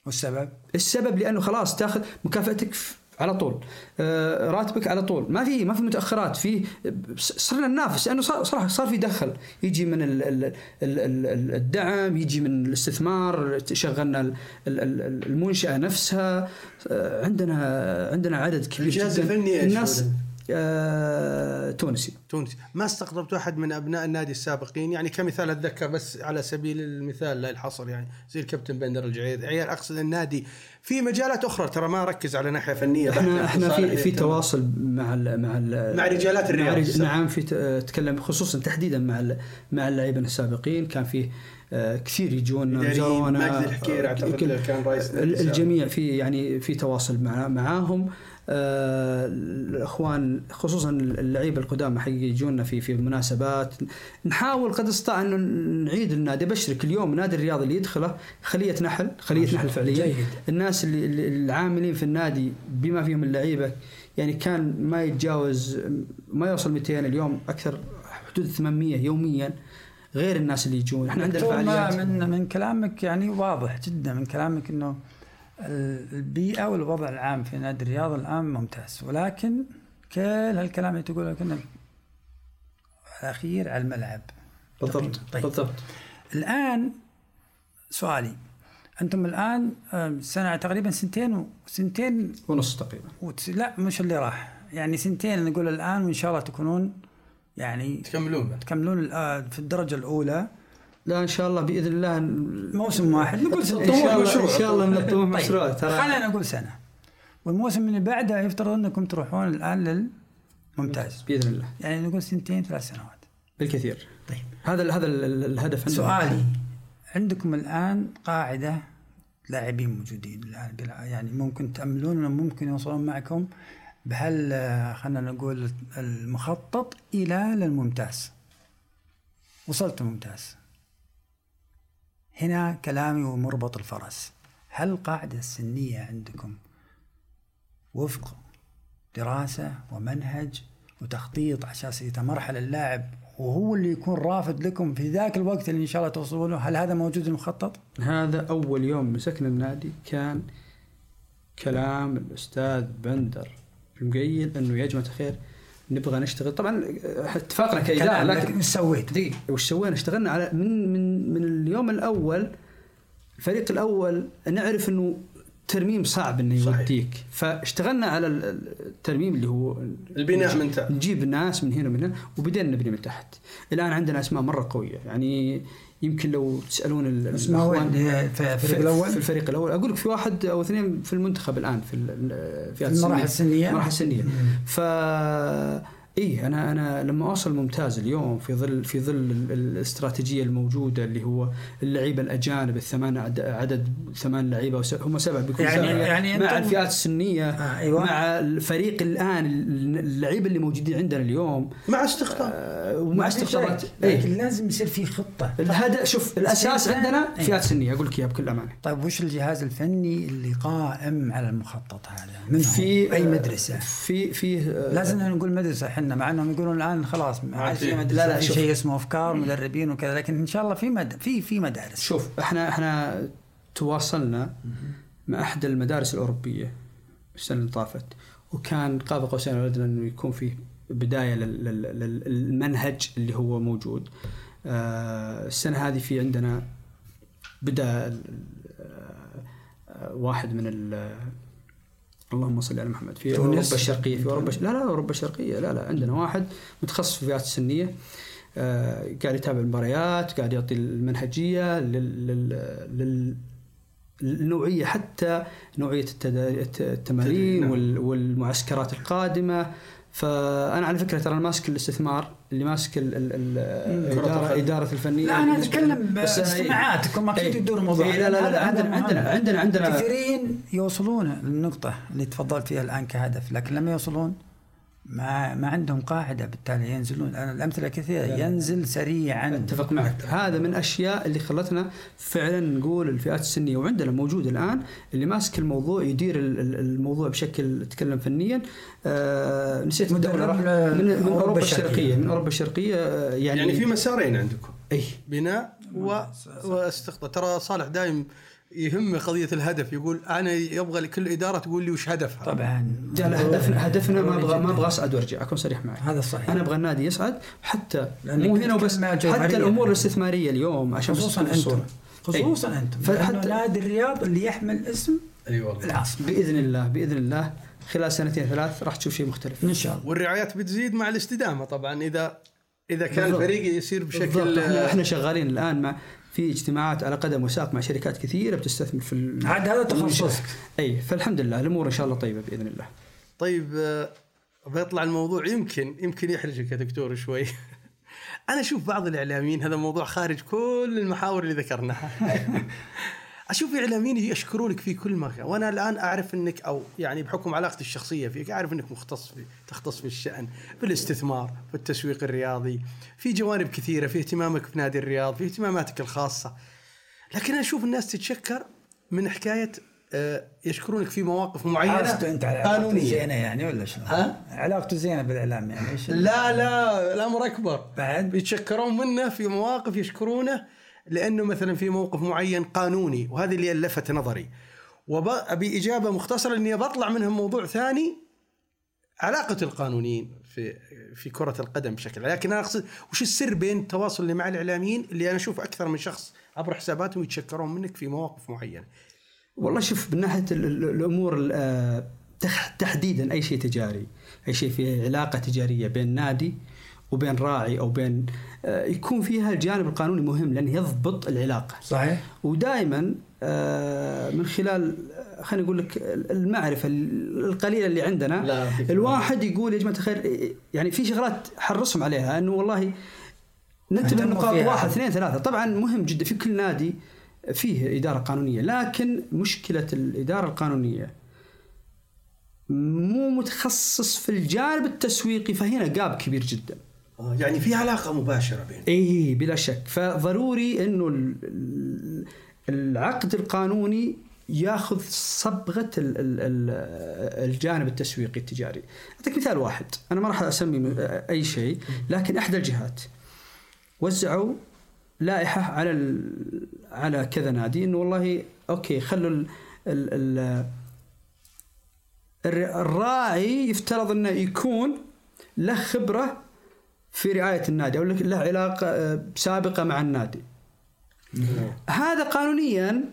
والسبب؟ السبب لأنه خلاص تأخذ مكافأتك ف- على طول. آه، راتبك على طول. ما في ما في متأخرات. في صرنا ننافس لأنه صار صراحة صار في دخل. يجي من ال ال ال ال الدعم يجي من الاستثمار شغلنا ال- ال- ال- المنشأة نفسها. آه، عندنا عندنا عدد كبير الجهاز جدا. الفني الناس تونسي تونسي ما استقطبتوا أحد من أبناء النادي السابقين يعني كمثال أتذكر بس على سبيل المثال لا الحصر يعني زي الكابتن بندر الجعيد عيال أقصد النادي في مجالات أخرى ترى ما ركز على ناحية فنية إحنا. إحنا في في. تواصل مع ال مع ال مع رجالات الرياض. مع رج- نعم في تكلم خصوصا تحديدا مع ال- مع اللاعبين السابقين كان فيه آه، كثير يجون زارونا ماجد الحكير أعتقد كل- كان رئيس. الجميع في يعني في تواصل مع معاهم آه، الإخوان خصوصا اللعيبه القدامى حقيقي يجونا في في مناسبات. نحاول قد استطاع انه نعيد النادي. ابشرك اليوم نادي الرياض اللي يدخله خلية نحل خلية نحل فعليا. جيد. الناس اللي العاملين في النادي بما فيهم اللعيبة يعني كان ما يتجاوز ما يوصل 200 اليوم أكثر حدود 800 يوميا غير الناس اللي يجون. إحنا عندنا فعاليات. من من كلامك يعني واضح جدا من كلامك إنه البيئة والوضع العام في نادي الرياض الآن ممتاز. ولكن كل هالكلام اللي تقوله كنا الأخير على الملعب. بالضبط طيب. بالضبط. الآن سؤالي. أنتم الآن سنة تقريبا سنتين وسنتين ونص تقريبا. وتس... لا مش اللي راح. يعني سنتين نقول الآن وإن شاء الله تكونون يعني تكملون. تكملون في الدرجة الأولى. لا إن شاء الله بإذن الله موسم واحد. نقول إن ست شاء الله مشروع. إن شاء الله من الطموح طيب. مشروع. ترى خلينا نقول سنة. والموسم اللي بعده يفترض أنكم تروحون الآن للممتاز. بإذن الله. يعني نقول سنتين ثلاث سنوات. بالكثير. طيب. هذا ال- هذا ال- ال- الهدف. سؤالي. عندكم الآن قاعدة لاعبين موجودين الآن يعني ممكن تأملون أنهم ممكن يوصلون معكم بهال خلينا نقول المخطط إلى للممتاز. وصلت ممتاز. هنا كلامي ومربط الفرس هل القاعدة السنية عندكم وفق دراسة ومنهج وتخطيط عشان يتمرحل اللاعب وهو اللي يكون رافد لكم في ذاك الوقت اللي إن شاء الله توصلون له هل هذا موجود المخطط؟ هذا أول يوم مسكنا النادي كان كلام الأستاذ بندر المقيد أنه يا جماعة الخير نبغى نشتغل طبعا اتفاقنا كإدارة كلام، لكن إيش سويت؟ دقيقة وش سوينا اشتغلنا على من من من اليوم الأول الفريق الأول نعرف إنه ترميم صعب إنه. يوديك فاشتغلنا على ال- الترميم اللي هو البناء من تحت. نجيب الناس من هنا ومن هنا وبدينا نبني من تحت الآن عندنا أسماء مرة قوية يعني يمكن لو تسألون ال- اسمه وين؟ الأخوان- في الفريق في- الأول؟ في الفريق الأول أقول لك في واحد أو اثنين في المنتخب الآن في ال- الفئات المراحل السنية؟ المراحل السنية ف اي أنا أنا لما أوصل ممتاز اليوم في ظل في ظل ال- الاستراتيجية الموجودة اللي هو اللعيبه الأجانب الثمان عد- عدد ثمان لعيبة هم سبعه بيكون يعني- سبعة يعني مع الفئات السنية آه، أيوة. مع الفريق الآن اللعيبه اللي موجودين عندنا اليوم مع استقطاب آه، ومع استقطابات لكن اي لازم يصير في خطة الهدف شوف الأساس إيه. عندنا إيه. فئات سنية أقول لك إياها بكل أمانة طيب وش الجهاز الفني اللي قائم على المخطط هذا؟ من في في أي مدرسة؟ في في لازم نقول مدرسة إحنا مع إنهم يقولون الآن خلاص ما عاد في لا، مدرسة لا، في. شيء اسمه أفكار مدربين وكذا لكن إن شاء الله في مد... في في مدارس شوف إحنا إحنا تواصلنا مع احدى المدارس الأوروبية السنة اللي طافت وكان قاب قوسين أو ادنى إنه يكون فيه بداية لل- لل- لل- للمنهج اللي هو موجود. آه، السنة هذه في عندنا بدا آه، واحد من اللهم صل على محمد في؟ أوروبا الشرقية في أوروبا لا لا أوروبا الشرقية لا لا عندنا واحد متخصص في الفئات السنية آه، قاعد يتابع المباريات قاعد يعطي المنهجية لل, لل, لل النوعيه حتى نوعية التمارين نعم. وال- والمعسكرات القادمة فأنا على فكرة ترى ماسك الاستثمار اللي ماسك ال- ال- القدم. اداره الفنية لا أنا أتكلم بس أنا- باستماعاتكم أكيد إيه. يدور الموضوع إيه لا لا لا هذا عندنا. عندنا عندنا عندنا كثيرين يوصلون للنقطة اللي تفضلت فيها الآن كهدف لكن لما يوصلون ما ما عندهم قاعدة بالتالي ينزلون. أنا الأمثلة كثيرة. ينزل سريعا. أتفق معك. هذا من الاشياء اللي خلتنا فعلا نقول الفئات السنية وعندنا موجود الآن اللي ماسك الموضوع يدير ال- ال- الموضوع بشكل تكلم فنيا. آه نسيت من, من أوروبا أوروبا الشرقية. الشرقية. من أوروبا الشرقية آه، يعني, يعني في مسارين عندكم. اي بناء و... واستقطاب. ترى صالح دايم يهمه قضية الهدف يقول أنا يبغى لكل إدارة تقول لي وش هدفها. طبعا. لا هدفنا هدفنا ما أبغى ما أبغى أصعد وأرجع. أكون صريح معك. هذا صحيح. أنا أبغى النادي يصعد حتى مو هنا وبس حتى. الأمور الاستثمارية اليوم عشان خصوصا. أنتم. خصوصا أنتم. فحتى- نادي الرياض اللي يحمل اسم أي والله. العاصمة. بإذن الله بإذن الله. خلال سنتين ثلاث راح تشوف شيء مختلف. إن شاء الله. والرعايات بتزيد مع الاستدامة طبعا. اذا إذا كان. الفريق يصير. بشكل إحنا, إحنا شغالين الآن مع في اجتماعات على قدم وساق مع شركات كثيرة بتستثمر في ال- عاد هذا تخصصك. أي فالحمد لله الأمور إن شاء الله طيبة بإذن الله. طيب آه، بيطلع الموضوع يمكن يمكن يحرجك يا دكتور شوي. (laughs) أنا أشوف بعض الإعلاميين هذا موضوع خارج كل المحاور اللي ذكرناها. (laughs) أشوف إعلاميين يشكرونك في كل مكان وأنا الآن أعرف إنك أو يعني بحكم علاقتي الشخصية فيك أعرف إنك مختص في تختص في الشأن في الاستثمار في التسويق الرياضي في جوانب كثيرة في اهتمامك في نادي الرياض في اهتماماتك الخاصة لكن أنا أشوف الناس تتشكر من حكاية آه، يشكرونك في مواقف معينة حاسته أنت على علاقته قانونية زينه يعني ولا شنو؟ ها؟ علاقته زينه بالإعلام يعني إيش لا لا الأمر أكبر بعد يتشكرون منه في مواقف يشكرونه لأنه مثلا في موقف معين قانوني وهذا اللي لفت نظري وابي إجابة مختصرة إني بطلع منها موضوع ثاني علاقه القانونيين في في كرة القدم بشكل. لكن أنا أقصد وش السر بين التواصل اللي مع الإعلاميين اللي أنا أشوف أكثر من شخص عبر حساباتهم يتشكرون منك في مواقف معينة والله شوف من ناحية ال- ال- الأمور ال- آه، تح- تحديدا أي شيء تجاري أي شيء في علاقة تجارية بين نادي وبين راعي أو بين آه، يكون فيها الجانب القانوني مهم لأنه يضبط العلاقة. صحيح. ودائما آه، من خلال آه، خليني أقول لك المعرفة القليلة اللي عندنا لا، الواحد يقول يا جماعة الخير يعني في شغلات حرصهم عليها إنه والله ننتبه اهتموا لنقاط فيها. واحد اثنين ثلاثة. طبعا مهم جدا في كل نادي فيه إدارة قانونية لكن مشكلة الإدارة القانونية مو متخصص في الجانب التسويقي فهنا جاب كبير جدا. يعني في علاقة مباشرة بين اي بلا شك. فضروري إنه ال- ال- العقد القانوني ياخذ صبغة ال- ال- ال- الجانب التسويقي التجاري. أعطيك مثال واحد، أنا ما راح أسمي أي شيء، لكن إحدى الجهات وزعوا لائحة على على كذا نادي إنه والله okay خلوا ال ال ال الر- الراعي يفترض إنه يكون له خبرة في رعاية النادي أو له علاقة آه، سابقة مع النادي. هذا قانونيا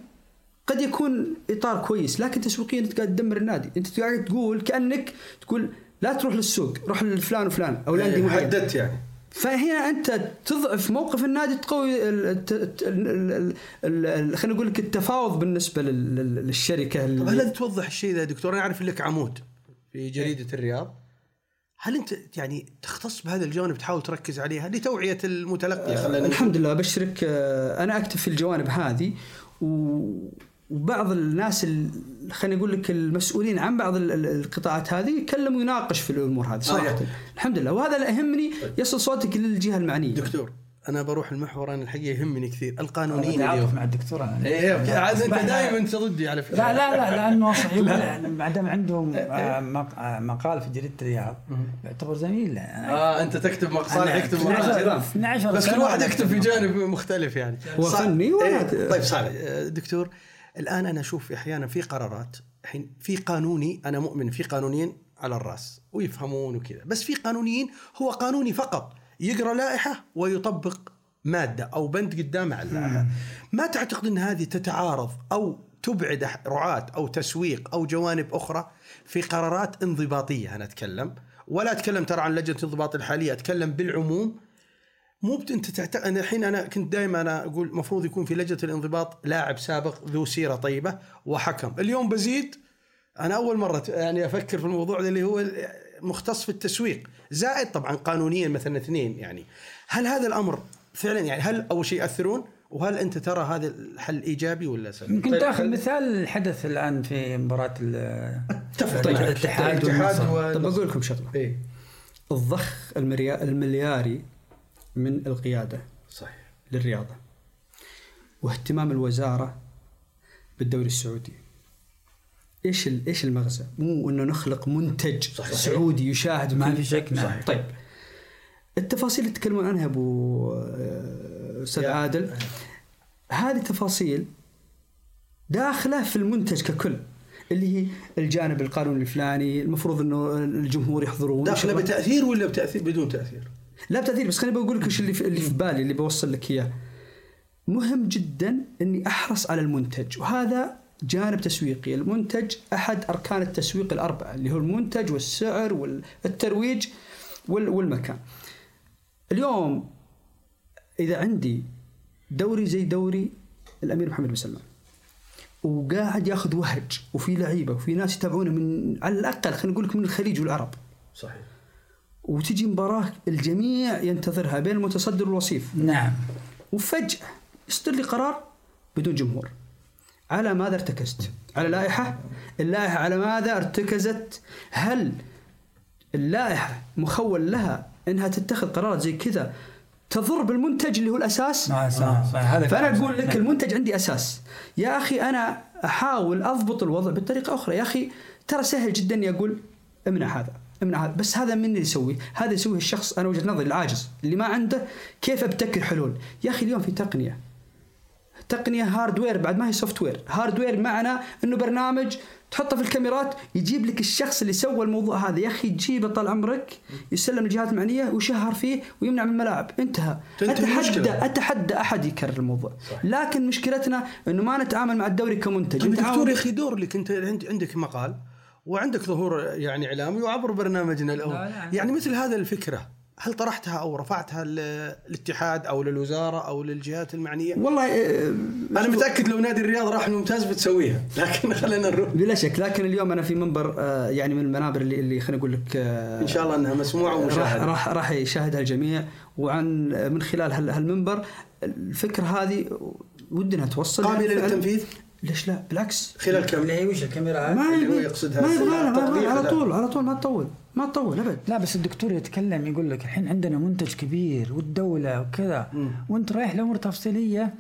قد يكون إطار كويس لكن تسويقيا أنت قاعد تدمر النادي، أنت قاعد تقول كأنك تقول لا تروح للسوق، روح لفلان وفلان أو لأندية معين. حددت يعني. فهنا أنت تضعف موقف النادي تقوي ال- الت- الت- ال- ال- ال- ال- خلينا نقول لك التفاوض بالنسبة لل- لل- للشركة هل توضح الشيء ذا يا دكتور؟ أنا أعرف لك عمود في جريدة الرياض. هل انت يعني تختص بهذا الجانب تحاول تركز عليها لتوعية المتلقي خلينا نقول؟ الحمد لله ابشرك آه، أنا اكتب في الجوانب هذه و- وبعض الناس ال- خليني أقول لك المسؤولين عن بعض ال- ال- القطاعات هذه يكلم ويناقش في الأمور هذه صراحة يعني. الحمد لله وهذا اللي يهمني يصل صوتك للجهة المعنية دكتور أنا بروح المحور أنا الحقيقة يهمني كثير. القانونيين اليوم. مع الدكتور أنا. إيه عاد أنت دائما ضدي على فكرة. لا لا لا لأنه (laughs) صحيح ما دام عندهم آه، مق- آه، مقال في جريدة الرياض يعتبر زميل آه أنت تكتب أنا يكتب 12 مقال. 12 بس كل واحد يكتب في جانب مختلف يعني. هو صح- فني وأنا- إيه طيب صالح آه، دكتور الآن أنا أشوف أحيانا في قرارات الحين في قانوني أنا مؤمن في قانونيين على الرأس ويفهمون وكذا. بس في قانونيين هو قانوني فقط. يقرأ لائحة ويطبق مادة أو بند قدامه على اللائحة. ما تعتقد إن هذه تتعارض أو تبعد رعاة أو تسويق أو جوانب أخرى في قرارات انضباطية؟ أنا أتكلم. ولا أتكلم ترى عن لجنة الانضباط الحالية أتكلم بالعموم. مو. أنت تعتقد أنا الحين أنا كنت دائما أنا أقول المفروض يكون في لجنة الانضباط لاعب سابق ذو سيرة طيبة وحكم، اليوم بزيد. أنا أول مرة يعني أفكر في الموضوع اللي هو مختص في التسويق، زائد طبعا قانونيا مثلا اثنين يعني، هل هذا الأمر فعلا يعني هل أول شيء ياثرون؟ وهل أنت ترى هذا الحل إيجابي ولا سلبي؟ يمكن طيب، تأخذ مثال الحدث الآن في مباراة ال- أتفق طيب،. الاتحاد الاتحاد والنصر. طب أقول لكم شغلة إيه الضخ الملياري من القيادة صحيح للرياضة واهتمام الوزارة بالدوري السعودي إيش إيش المغزى؟ مو إنه نخلق منتج صحيح. سعودي يشاهد ما في شك. نعم. طيب. التفاصيل اللي تتكلمون عنها أبو آه، أستاذ عادل. هذه تفاصيل داخلة في المنتج ككل اللي هي الجانب القانوني الفلاني المفروض إنه الجمهور يحضرون. داخلة بتأثير ولا بتأثير؟ بدون تأثير؟ لا بتأثير بس خليني بقول لك إيش اللي في, اللي في بالي اللي بوصل لك إياه. مهم جدا إني أحرص على المنتج وهذا جانب تسويقي. المنتج أحد أركان التسويق الأربعة اللي هو المنتج والسعر والترويج وال- والمكان. اليوم إذا عندي دوري زي دوري الأمير محمد بن سلمان وقاعد ياخذ وهج وفي لعيبة وفي ناس يتابعونه من على الأقل خلينا نقول لك من الخليج والعرب. صحيح. وتجي مباراة الجميع ينتظرها بين المتصدر والوصيف. نعم. وفجأة يصدر لي قرار بدون جمهور. على ماذا ارتكزت؟ على لائحة؟ اللائحة على ماذا ارتكزت؟ هل اللائحة مخول لها إنها تتخذ قرارات زي كذا تضر بالمنتج اللي هو الأساس؟ صح صح صح هذا فأنا أقول. لك المنتج عندي أساس يا أخي أنا أحاول أضبط الوضع بطريقة أخرى يا أخي ترى سهل جدا اني أقول امنع هذا امنع هذا بس هذا من اللي يسويه هذا يسويه الشخص أنا وجهة نظري العاجز اللي ما عنده كيف أبتكر حلول يا أخي اليوم في تقنية تقنية hardware بعد ما هي software hardware معنى إنه برنامج تحطه في الكاميرات يجيب لك الشخص اللي سوى الموضوع هذا. يا أخي تجيبه طال عمرك يسلم الجهات المعنية ويشهر فيه ويمنع من الملاعب انتهى. اتحدى. أتحدى أحد يكرر الموضوع. لكن مشكلتنا إنه ما نتعامل مع الدوري كمنتج. طيب نتعامل- دكتور يا أخي دور لك. أنت عند- عندك مقال وعندك ظهور يعني إعلامي وعبر برنامجنا الأول. لا، لا. يعني مثل هذا الفكرة. هل طرحتها أو رفعتها للاتحاد أو للوزارة أو للجهات المعنية؟ والله آه، أنا متأكد لو نادي الرياض راح الممتاز بتسويها لكن (laughs) خلينا نروح. بلا شك لكن اليوم أنا في منبر آه، يعني من المنابر اللي, اللي خلينا نقول لك آه، إن شاء الله إنها مسموعة ومشاهدة. راح راح يشاهدها الجميع. وعن من خلال هال- هالمنبر الفكرة هذه ودنا توصل قابلة يعني للتنفيذ؟ ليش لا؟ بالعكس. خلال كم؟ اللي هي وش الكاميرا ما اللي هو يقصدها ما يبغى على لا. طول على طول ما تطول. ما تطول أبد. لا بس الدكتور يتكلم يقول لك الحين عندنا منتج كبير والدولة وكذا وانت رايح لأمور تفصيلية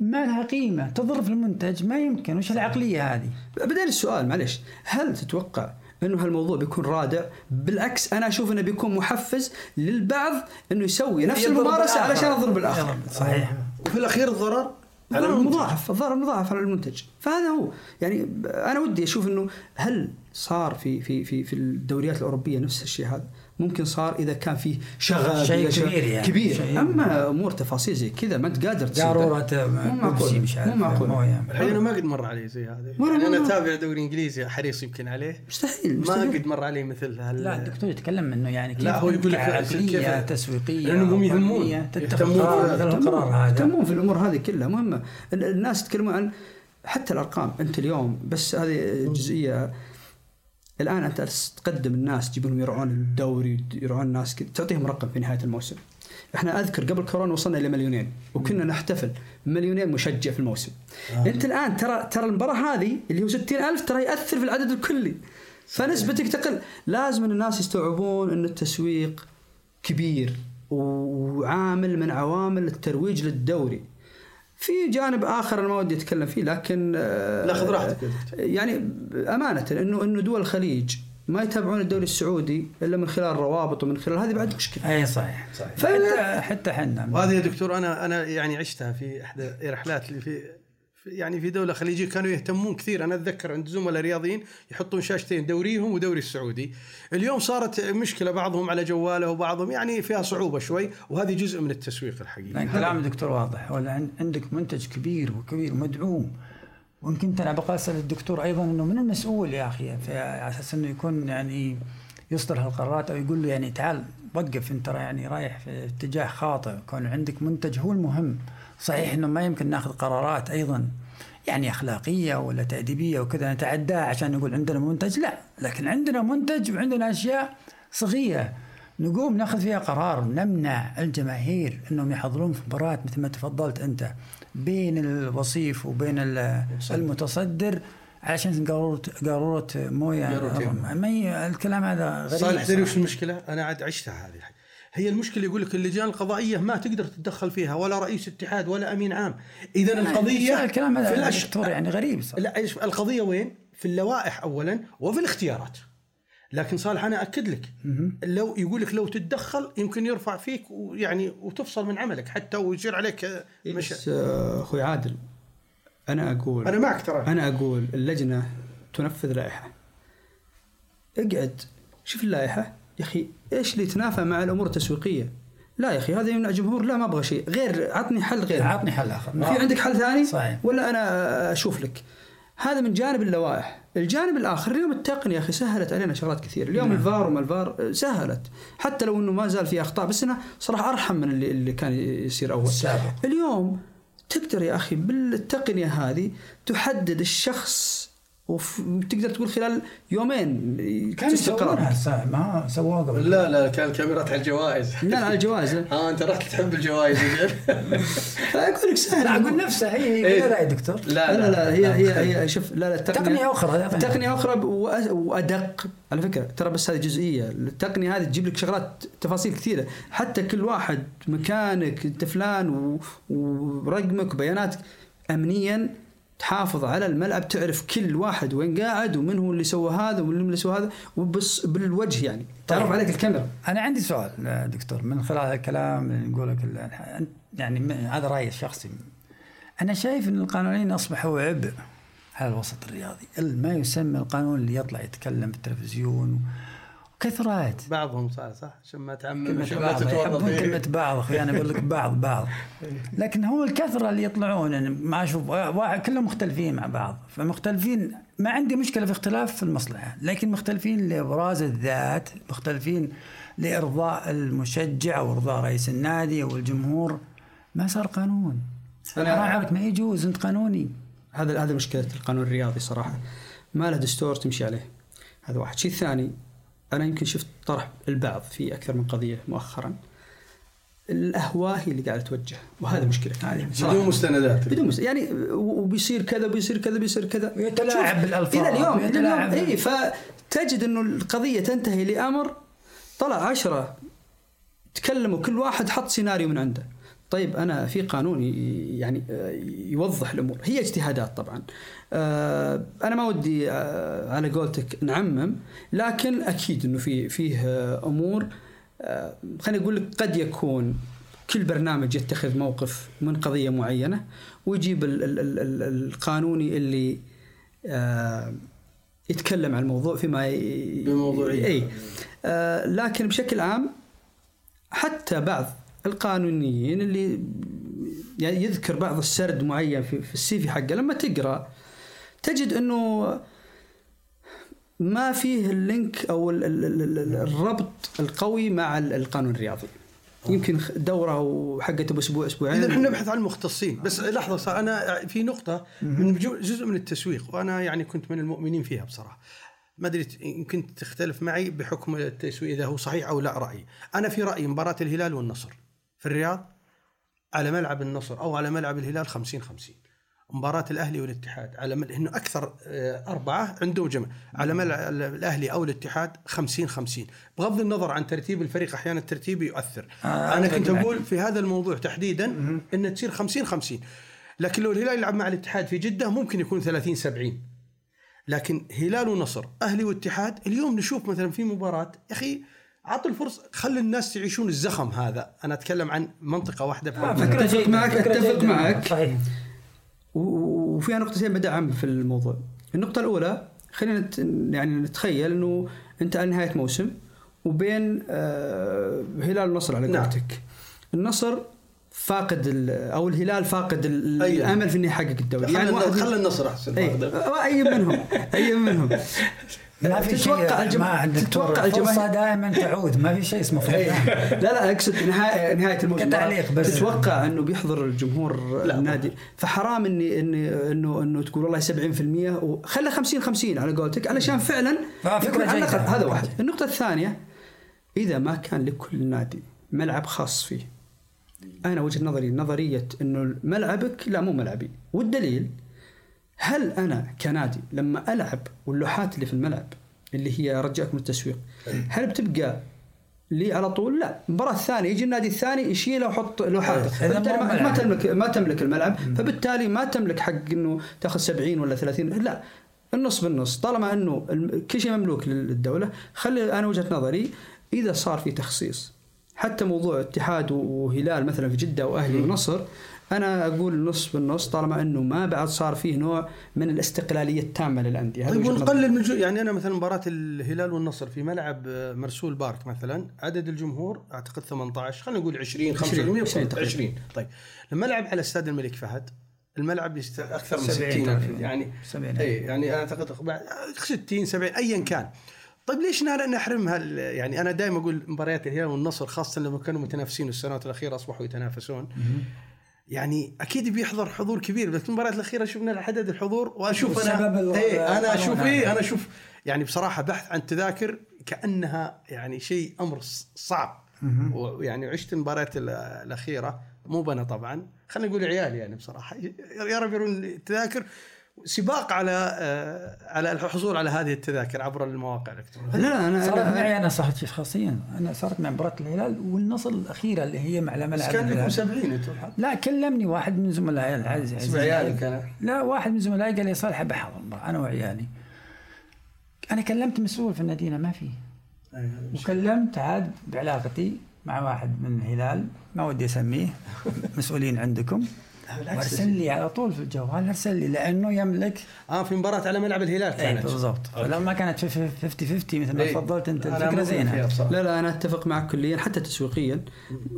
ما لها قيمة. تضر في المنتج ما يمكن. وش العقلية هذه؟ بدل السؤال معلش هل تتوقع إنه هالموضوع بيكون رادع؟ بالعكس أنا أشوف إنه بيكون محفز للبعض إنه يسوي نفس الممارسة. علشان يضرب الآخر. صحيح. وفي الأخير الضرر؟ الضرر مضاعف الضرر مضاعف على المنتج. فهذا هو. يعني أنا ودي أشوف إنه هل صار في في في في الدوريات الأوروبية نفس الشيء هذا؟ ممكن صار إذا كان فيه شغب شيء كبير يعني. كبير. شيء- أما أمور تفاصيل زي كذا ما أنت قادر تصدق. قارورة مو معقول. بيبسي مش عارف. مو معقول يعني. الحين أنا ما قد مر علي زي هذا. مرة- يعني أنا. أتابع دوري إنجليزي حريص يمكن عليه. مستحيل ما مستحيل. قد مر علي مثل هال لا الدكتور يتكلم إنه يعني كيف لا، هو يقول لك عقلية كيف- تسويقية لأنهم هم يهمون. يهتمون. في- الأمور هذه كلها. مهمه ال- الناس يتكلمون عن حتى الأرقام. أنت اليوم بس هذه جزئية. الآن أنت تقدم الناس تجيبهم يرعون الدوري يرعون الناس تعطيهم رقم في نهاية الموسم. إحنا أذكر قبل كورونا وصلنا إلى مليونين وكنا نحتفل مليونين مشجع في الموسم. آه. أنت الآن ترى ترى المباراة هذه اللي هو 60000 ترى يأثر في العدد الكلي. فنسبتك تقل. لازم إن الناس يستوعبون إن التسويق كبير وعامل من عوامل الترويج للدوري. في جانب آخر أنا ما ودي أتكلم فيه لكن آه، لا، خذ راحتك. يعني أمانة إنه إنه دول الخليج ما يتابعون الدوري السعودي إلا من خلال الروابط ومن خلال هذه بعد مشكلة أي صحيح صحيح. حتى حتى إحنا وهذا يا دكتور أنا أنا يعني عشتها في إحدى رحلات اللي في- يعني في دولة خليجية كانوا يهتمون كثير. أنا أتذكر عند زملاء رياضيين يحطون شاشتين دوريهم ودوري السعودي. اليوم صارت مشكلة بعضهم على جواله وبعضهم يعني فيها صعوبة شوي وهذه جزء من التسويق الحقيقي. لأن كلام الدكتور واضح. ولا عن- عندك منتج كبير وكبير ومدعوم. ويمكن أنا بقى اسال الدكتور أيضا إنه من المسؤول يا أخي؟ في أساس إنه يكون يعني يصدر هالقرارات أو يقول له يعني تعال وقف أنت يعني رايح في اتجاه خاطئ. كون عندك منتج هو المهم. صحيح إنه ما يمكن نأخذ قرارات أيضا يعني أخلاقية ولا تأديبية وكذا نتعداها عشان نقول عندنا منتج لا لكن عندنا منتج وعندنا أشياء صغيرة نقوم نأخذ فيها قرار نمنع الجماهير إنهم يحضرون في مباراة مثل ما تفضلت أنت بين الوصيف وبين ال- المتصدر عشان قاروره قارورة موية. ما الكلام هذا غريب صالح تدري وش. المشكلة؟ أنا عاد عشتها هذه الحاجة. هي المشكلة يقول لك اللجان القضائية ما تقدر تتدخل فيها ولا رئيس اتحاد ولا أمين عام. اذا القضية الكلام في هذا الأش... دكتور يعني غريب صراحة. لا القضية وين؟ في اللوائح اولا وفي الاختيارات. لكن صالح أنا أكد لك لو يقول لك لو تتدخل يمكن يرفع فيك ويعني وتفصل من عملك حتى ويصير عليك مش... بس أخوي عادل أنا أقول أنا معك ترى. أنا أقول اللجنة تنفذ لائحة. اقعد شوف اللائحة. يا أخي إيش اللي يتنافى مع الأمور التسويقية؟ لا يا أخي هذا يمنع جمهور لا ما أبغى شيء. غير عطني حل غير. عطني حل آخر. في عندك حل ثاني؟ صحيح. ولا أنا أشوف لك. هذا من جانب اللوائح. الجانب الآخر اليوم التقنيه يا أخي سهلت علينا شغلات كثير. اليوم الفار وما الفار آه، سهلت. حتى لو إنه ما زال في أخطاء بس انها صراحة أرحم من اللي, اللي كان يصير أول. السابق. اليوم تقدر يا أخي بالتقنية هذه تحدد الشخص وتقدر تقول خلال يومين قرار. يسوونها الساعة ما سووها قبل. لا لا كان كاميرات على الجوائز. لا لا على الجواز (laughs) آه انت رحت تحب الجوائز. (laughs) أقول لك سهل. لا أقول نفسها هي هي إيه. لا يا دكتور. لا لا لا هي هي هي شوف لا لا التقنيه تقنية أخرى تقنية أخرى وأدق. على فكرة ترى بس هذه جزئية. التقنية هذه تجيب لك شغلات تفاصيل كثيرة. حتى كل واحد مكانك انت فلان ورقمك وبياناتك امنيا تحافظ على الملعب تعرف كل واحد وين قاعد ومن هو اللي سوى هذا ومن اللي سوى هذا وبس بالوجه يعني. تعرف طيب. عليك الكاميرا. أنا عندي سؤال دكتور من خلال الكلام كل يعني هذا رأيي الشخصي. أنا شايف إن القانونيين أصبحوا عبء على الوسط الرياضي. ما يسمى القانون اللي يطلع يتكلم في التلفزيون كثرات. بعضهم صح صح عشان ما تعمم كلمة عشان ما بعض يحبون تتورط كلمة بعض أخوي أنا أقول لك بعض بعض. (laughs) لكن هو الكثرة اللي يطلعون أنا ما أشوف واحد كلهم مختلفين مع بعض. فمختلفين ما عندي مشكلة في اختلاف في المصلحة لكن مختلفين لإبراز الذات مختلفين لإرضاء المشجع أو ارضاء رئيس النادي أو الجمهور ما صار قانون. أنا- أنا عرفت ما يجوز أنت قانوني. هذا هذا مشكلة القانون الرياضي صراحة. ما له دستور تمشي عليه. هذا واحد. شيء ثاني أنا يمكن شفت طرح البعض في أكثر من قضية مؤخرا. الأهواء هي اللي قاعدة توجه وهذا مشكلة. صراحة. بدون مستندات. بدون مس... يعني وبيصير كذا وبيصير كذا بيصير كذا. ويتلاعب شوف، بالألفاظ، إلى اليوم. إلى اليوم اي فتجد إنه القضية تنتهي لأمر طلع عشرة تكلموا كل واحد حط سيناريو من عنده. طيب أنا في قانون يعني يوضح الأمور. هي اجتهادات طبعا. آه، أنا ما ودي آه، على قولتك نعمم لكن أكيد إنه في فيه آه، أمور. خليني أقول لك قد يكون كل برنامج يتخذ موقف من قضية معينة ويجيب ال- ال- ال- ال- القانوني اللي يتكلم عن الموضوع فيما بموضوعية. إي. لكن بشكل عام حتى بعض القانونيين اللي يعني يذكر بعض السرد معين في, في ال CV حقه. لما تقرأ تجد إنه ما فيه ال link أو ال- ال- ال- ال- الربط القوي مع ال- القانون الرياضي. يمكن دورة وحقته باسبوع أسبوعين. إذا إحنا نبحث عن المختصين بس لحظة صار أنا في نقطة من جزء من التسويق وأنا يعني كنت من المؤمنين فيها بصراحة. ما أدري يمكن تختلف معي بحكم التسويق إذا هو صحيح أو لا رأيي. أنا في رأيي مباراة الهلال والنصر. في الرياض على ملعب النصر أو على ملعب الهلال 50 50 مباراة الأهلي والاتحاد على مل... إنه أكثر آه، أربعة عندهم جمع. على ملعب الأهلي أو الاتحاد 50 50 بغض النظر عن ترتيب الفريق أحيانا الترتيب يؤثر. آه، أنا كنت. أقول في هذا الموضوع تحديدا إن تصير 50 50 لكن لو الهلال يلعب مع الاتحاد في جدة ممكن يكون 30 70 لكن هلال ونصر أهلي واتحاد اليوم نشوف مثلا في مباراة يا أخي عطوا الفرصة. خلي الناس يعيشون الزخم هذا. أنا أتكلم عن منطقة واحدة. آه، في فكرة أتفق معك، جيدة. معك. صحيح. وفيها نقطتين بدعم في الموضوع. النقطة الأولى خلينا يعني نتخيل أنه أنت على نهاية موسم وبين آه هلال النصر على نعم. قولتك. النصر فاقد ال- أو الهلال فاقد ال- أيوة. الأمل في إنه يحقق الدوري. يعني خلي النصر أحسن واحدة. أي منهم. أي منهم. (laughs) ما في شيء تتوقع الجم... ما عندك تتوقع الجماهير دائما تعود. ما في شيء اسمه فرصه (laughs) لا لا أقصد نهايه نهاية الموسم. كتعليق بس. تتوقع إنه بيحضر الجمهور لا. النادي؟ فحرام اني اني انه إنه تقول والله 70% وخلى 50 50 على قولتك علشان فعلا فكرة يكون على هذا واحد. النقطة الثانية إذا ما كان لكل نادي ملعب خاص فيه أنا وجهة نظري نظرية إنه ملعبك لا مو ملعبي والدليل هل أنا كنادي لما ألعب واللوحات اللي في الملعب اللي هي رجعك من التسويق هل بتبقى لي على طول؟ لا. المباراة الثانية يجي النادي الثاني يشيلها ويحط لوحاته. إذا فبالتالي ما, ما ملعب. تملك ما تملك الملعب. فبالتالي ما تملك حق إنه تاخذ 70 ولا 30 لا. النص بالنص. طالما إنه كل شيء مملوك للدولة خلي أنا وجهة نظري إذا صار في تخصيص حتى موضوع اتحاد وهلال مثلا في جدة وأهلي ونصر أنا أقول نص بالنص طالما إنه ما بعد صار فيه نوع من الاستقلالية التامة للأندية هذا طيب. ونقلل من جو... يعني أنا مثلا مباراة الهلال والنصر في ملعب آه، مرسول بارك مثلا عدد الجمهور أعتقد 18 خلينا نقول 20 20 25 20 تقريبا. 20 طيب لما العب على استاد الملك فهد الملعب يست... أكثر من 70 60 الف تقريباً. يعني 70 اي يعني أنا أعتقد بعد 60 70 ايا كان طيب ليش ن- نحرمها ال- يعني أنا دائما أقول مباريات الهلال والنصر خاصة لما كانوا متنافسين السنوات الأخيرة أصبحوا يتنافسون يعني أكيد بيحضر حضور كبير بس المباريات الأخيرة شفنا عدد الحضور واشوف أنا إيه أنا أشوف إيه. أنا أشوف يعني بصراحة بحث عن تذاكر كأنها يعني شيء أمر صعب. ويعني عشت المباريات ال- الأخيرة مو بنا طبعا خلينا نقول عيالي يعني بصراحة. يا رب يرون التذاكر. سباق على آه، على الحصول على هذه التذاكر عبر المواقع الإلكترونية. لا أنا صارت أنا- معي أنا صارت شخصيا. أنا صارت مع مباراة الهلال والنصر الأخيرة اللي هي مع بس ملعب كان لكم الهلال 70 أنتم. لا كلمني واحد من زملائي العزيز عيالك أنا. لا واحد من زملائي قال لي صالح بحضر أنا وعيالي. أنا كلمت مسؤول في المدينة ما في. وكلمت عاد بعلاقتي مع واحد من الهلال ما ودي أسميه مسؤولين عندكم. وارسل لي على طول في الجوال ارسل لي لأنه يملك آه في مباراة على ملعب الهلال اي كانت. بالضبط. فلما كانت 50 50 مثل ما إيه. تفضلت أنت الفكرة زينة. لا لا أنا أتفق معك كليا حتى تسويقيا.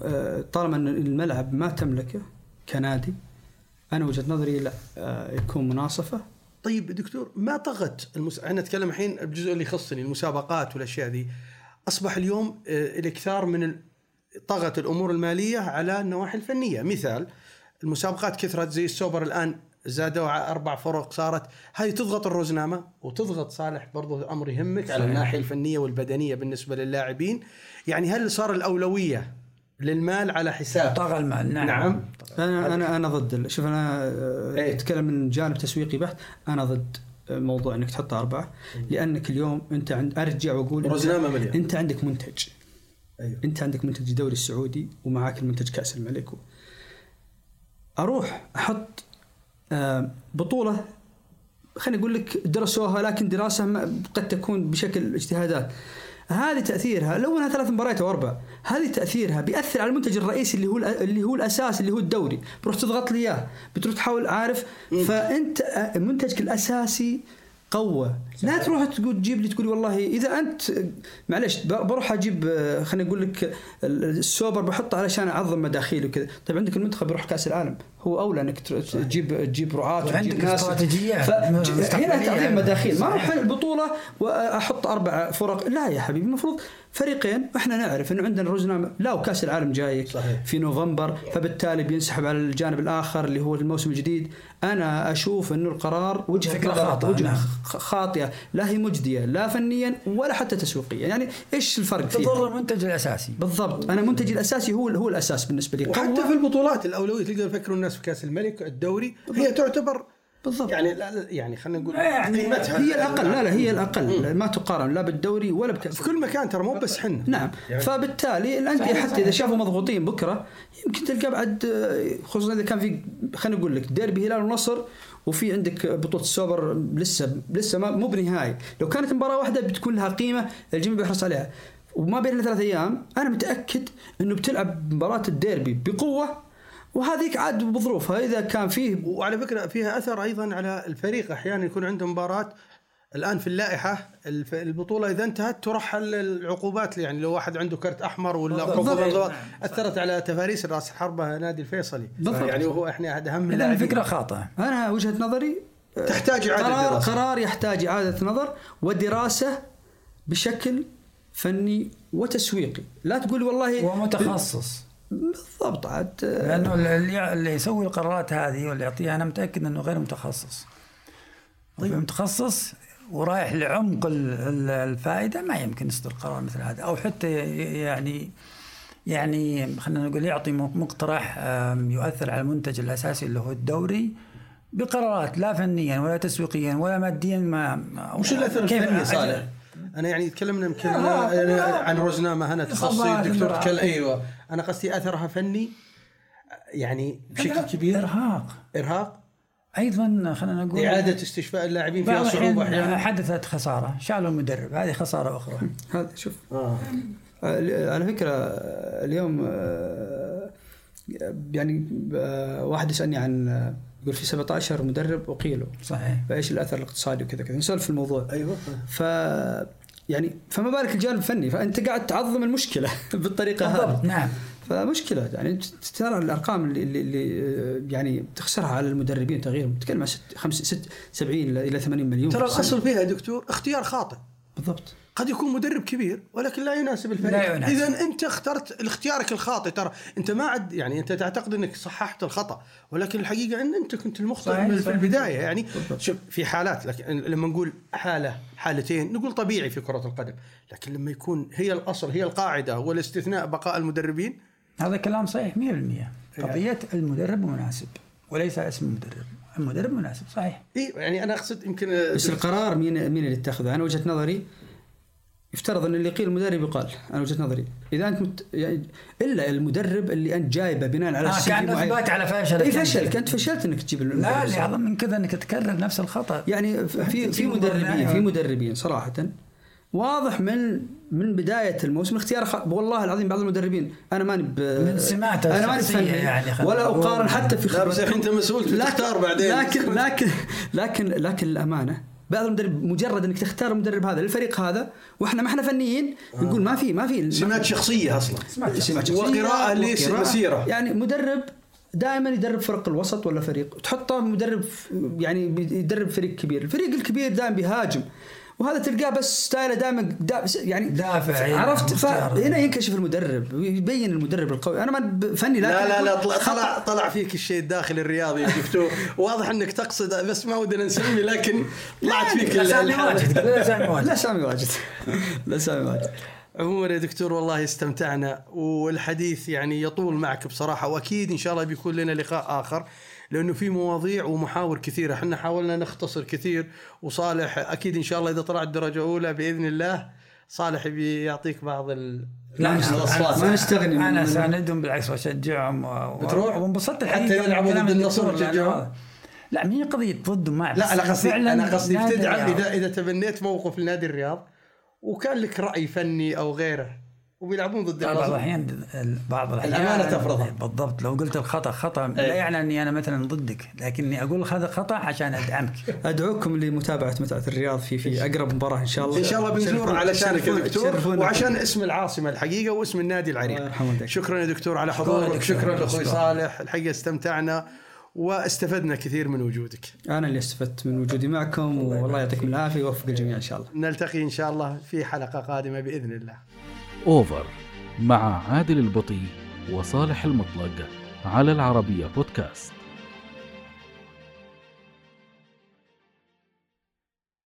آه، طالما أن الملعب ما تملكه كنادي أنا وجهة نظري لا آه، يكون مناصفة. طيب دكتور ما طغت المس... إحنا نتكلم الحين الجزء اللي يخصني المسابقات والأشياء ذي. أصبح اليوم آه، الإكثار من. طغت الأمور المالية على النواحي الفنية. مثال المسابقات كثرت زي السوبر الآن زادوا ع- أربع فرق صارت. هذه تضغط الروزنامه وتضغط صالح برضو أمر يهمك على الناحية الفنية والبدنية بالنسبة للاعبين. يعني هل صار الأولوية للمال على حساب؟ طغى المال نعم, نعم. أنا أنا أنا ضد شوف أنا آه، إيه. أتكلم من جانب تسويقي بحت. أنا ضد موضوع إنك تحط أربعة لأنك اليوم أنت عند أرجع وأقول مليون. أنت عندك منتج. أيوه. أنت عندك منتج الدوري السعودي ومعاك المنتج كأس الملك أروح أحط آه، بطولة. خليني أقول لك درسوها لكن دراسة قد تكون بشكل اجتهادات. هذه تأثيرها لو أنها ثلاث مباريات أو أربع هذه تأثيرها بيأثر على المنتج الرئيسي اللي هو اللي هو الأساس اللي هو الدوري. بتروح تضغط لي إياه بتروح تحاول عارف. فأنت آه، منتجك الأساسي قوة. لا تروح تقول تجيب لي تقول والله إذا أنت معلش بروح أجيب آه، خليني أقول لك السوبر بحطه علشان أعظم مداخيل وكذا. طيب عندك المنتخب بيروح كأس العالم؟ هو أولى إنك تجيب تجيب رعاه وعندك ف- هنا. تعظيم مداخيل. ما أروح. البطولة وأحط أربع فرق. لا يا حبيبي المفروض فريقين وإحنا نعرف إنه عندنا روزنامه لا وكاس العالم جاي صحيح. في نوفمبر فبالتالي بينسحب على الجانب الآخر اللي هو الموسم الجديد. أنا أشوف إنه القرار وجهه فكرة نظر- خاطئة، وجهه نعم. خاطئة. لا هي مجدية لا فنيا ولا حتى تسويقيا. يعني إيش الفرق تضر فيها المنتج الأساسي. بالضبط. أنا منتجي الأساسي هو هو الأساس بالنسبة لي. وحتى في البطولات الأولوية تقدر يفكروا الناس في كأس الملك الدوري هي تعتبر بالضبط. يعني لا يعني خلينا نقول يعني قيمتها. هي الأقل لا لا هي الأقل. ما تقارن لا بالدوري ولا بكاس في كل مكان ترى مو بس حنا. نعم. يعني- فبالتالي الأندية حتى. إذا شافوا مضغوطين بكرة يمكن تلقى بعد خصوصا إذا كان في خلينا نقول لك ديربي هلال ونصر وفي عندك بطولة السوبر لسه لسه ما مو بنهائي. لو كانت مباراة واحدة بتكون لها قيمة الجميع بيحرص عليها. وما بين ثلاث أيام أنا متأكد إنه بتلعب مباراة الديربي بقوة وهذيك عاد بظروفها. إذا كان فيه وعلى فكرة فيها أثر أيضا على الفريق. أحيانا يكون عنده مباراة الآن في اللائحة. البطولة إذا انتهت ترحل العقوبات يعني لو واحد عنده كرت أحمر ولا بالضبط. أثرت على تفاريس رأس الحربة نادي الفيصلي. بالضبط. يعني وهو إحنا أحد أهم اذا اللاعبين. الفكرة خاطئة. أنا وجهة نظري آه، تحتاج إعادة قرار قرار يحتاج إعادة نظر ودراسة بشكل فني وتسويقي. لا تقول والله ومتخصص. بالضبط عاد لأنه اللي يسوي القرارات هذه واللي يعطيها أنا متأكد إنه غير متخصص. طيب. متخصص ورايح لعمق ال- ال- الفائدة ما يمكن يصدر قرار مثل هذا. أو حتى يعني يعني خلينا نقول يعطي مقترح يؤثر على المنتج الأساسي اللي هو الدوري بقرارات لا فنيا ولا تسويقيا ولا ماديا ما وش الأثر الفني صالح؟ أنا يعني تكلمنا يمكن آه، أنا آه، عن روزنامه هنا تخصصي الدكتور. تكلم أيوه. أنا قصدي أثرها فني يعني بشكل كبير. إرهاق. إرهاق؟ أيضا خلينا نقول إعادة استشفاء اللاعبين فيها صعوبه أحيانا حدثت خسارة. شالوا المدرب. هذه خسارة أخرى. هذا شوف. آه. آه، على فكرة آه، اليوم آه، يعني آه، واحد يسألني عن آه، يقول في 17 مدرب أقيلوا. صحيح. فإيش الأثر الاقتصادي وكذا كذا. نسولف في الموضوع. أيوه. ف يعني فما بالك الجانب الفني. فأنت قاعد تعظم المشكلة (laughs) بالطريقة هذه. بالضبط. نعم. فمشكلة. يعني ترى الأرقام اللي, اللي, آه، يعني تخسرها على المدربين تغييرهم. تتكلم عن ست خمس ست 70 إلى إلى 80 مليون ترى. الأصل فيها يا دكتور اختيار خاطئ. بالضبط. قد يكون مدرب كبير ولكن لا يناسب الفريق. لا يناسب. اذا أنت اخترت اختيارك الخاطئ. ترى أنت ما عد يعني أنت تعتقد أنك صححت الخطأ ولكن الحقيقة أن أنت كنت المخطئ صحيح، في صحيح. البداية. يعني شوف في حالات لكن لما نقول حالة حالتين نقول طبيعي في كرة القدم. لكن لما يكون هي الأصل هي القاعدة والاستثناء بقاء المدربين. هذا كلام صحيح 100% قضية المدرب مناسب وليس اسم المدرب. المدرب مناسب صحيح. إي يعني أنا أقصد يمكن بس القرار مين مين اللي يتخذه؟ أنا وجهة نظري يفترض أن اللي يقيل المدرب يقال. أنا وجهة نظري. إذا أنت مت... يعني إلا المدرب اللي أنت جايبه بناء على آه كان. إثبات على فشلك إي فشلك انت فشلت إنك تجيب لا اللي أعظم من كذا إنك تكرر نفس الخطأ. يعني في في مدربين مدرب في يعني. مدربين صراحة واضح من من بداية الموسم اختيار خ... والله العظيم بعض المدربين أنا ماني ب... من سماته أنا ماني يعني ولا. أقارن حتى في لا بس خبرتهم. أنت مسؤول لكن- تختار بعدين. لكن لكن لكن لكن الامانه بعض المدرب مجرد إنك تختار المدرب هذا للفريق هذا وإحنا ما إحنا فنيين نقول ما في ما في سمات شخصية أصلا سمات شخصية وقراءة لمسيرة. يعني مدرب دائما يدرب فرق الوسط ولا فريق تحطه مدرب يعني يدرب فريق كبير الفريق الكبير دائما بيهاجم وهذا تلقاه بس ستايله دائما دا يعني دافع، عرفت. فهنا ينكشف المدرب يبين المدرب القوي. أنا ما فني لكن لا لا لا طلع خطأ. طلع, طلع فيك الشيء الداخلي الرياضي يا دكتور. (laughs) واضح إنك تقصد بس ما ودنا نسمي لكن طلعت فيك سامي. واجد (laughs) لا سامي واجد. لا سامي واجد. (laughs) لا سامي واجد. عموما يا دكتور والله استمتعنا والحديث يعني يطول معك بصراحة وأكيد إن شاء الله بيكون لنا لقاء آخر. لأنه في مواضيع ومحاور كثيرة إحنا حاولنا نختصر كثير وصالح أكيد إن شاء الله إذا طلعت درجة أولى بإذن الله صالح بيعطيك بعض ال لا الأصوات. ما نستغني أنا من- ساندهم بالعكس وأشجعهم و- بتروح؟ وانبسطت حتى يلعبوا بالكلام ضد النصر وتشجعهم؟ لا مين قضية ضدهم معي لا أنا قصدي أنا قصدي بتدعم. اذا إذا تبنيت موقف لنادي الرياض وكان لك رأي فني أو غيره وبيلعبون ضد بعض النصر الاحيان بعض الأحيان الأمانة تفرضها. بالضبط لو قلت الخطأ خطأ لا أي. يعني أني أنا مثلا ضدك لكني أقول هذا خطأ عشان أدعمك (laughs) أدعوكم لمتابعة متعة الرياض في في أقرب مباراة إن شاء الله إن شاء الله بنزور علشانك يا دكتور. وعشان اسم العاصمة الحقيقة واسم النادي العريق. شكرا يا دكتور على حضورك شكرا. لأخوي. صالح الحقيقة استمتعنا واستفدنا كثير من وجودك أنا اللي استفدت من وجودي معكم والله يعطيكم العافية ويوفق الجميع إن شاء الله نلتقي إن شاء الله في حلقة قادمة بإذن الله أوفر مع عادل البطي وصالح المطلق على العربية بودكاست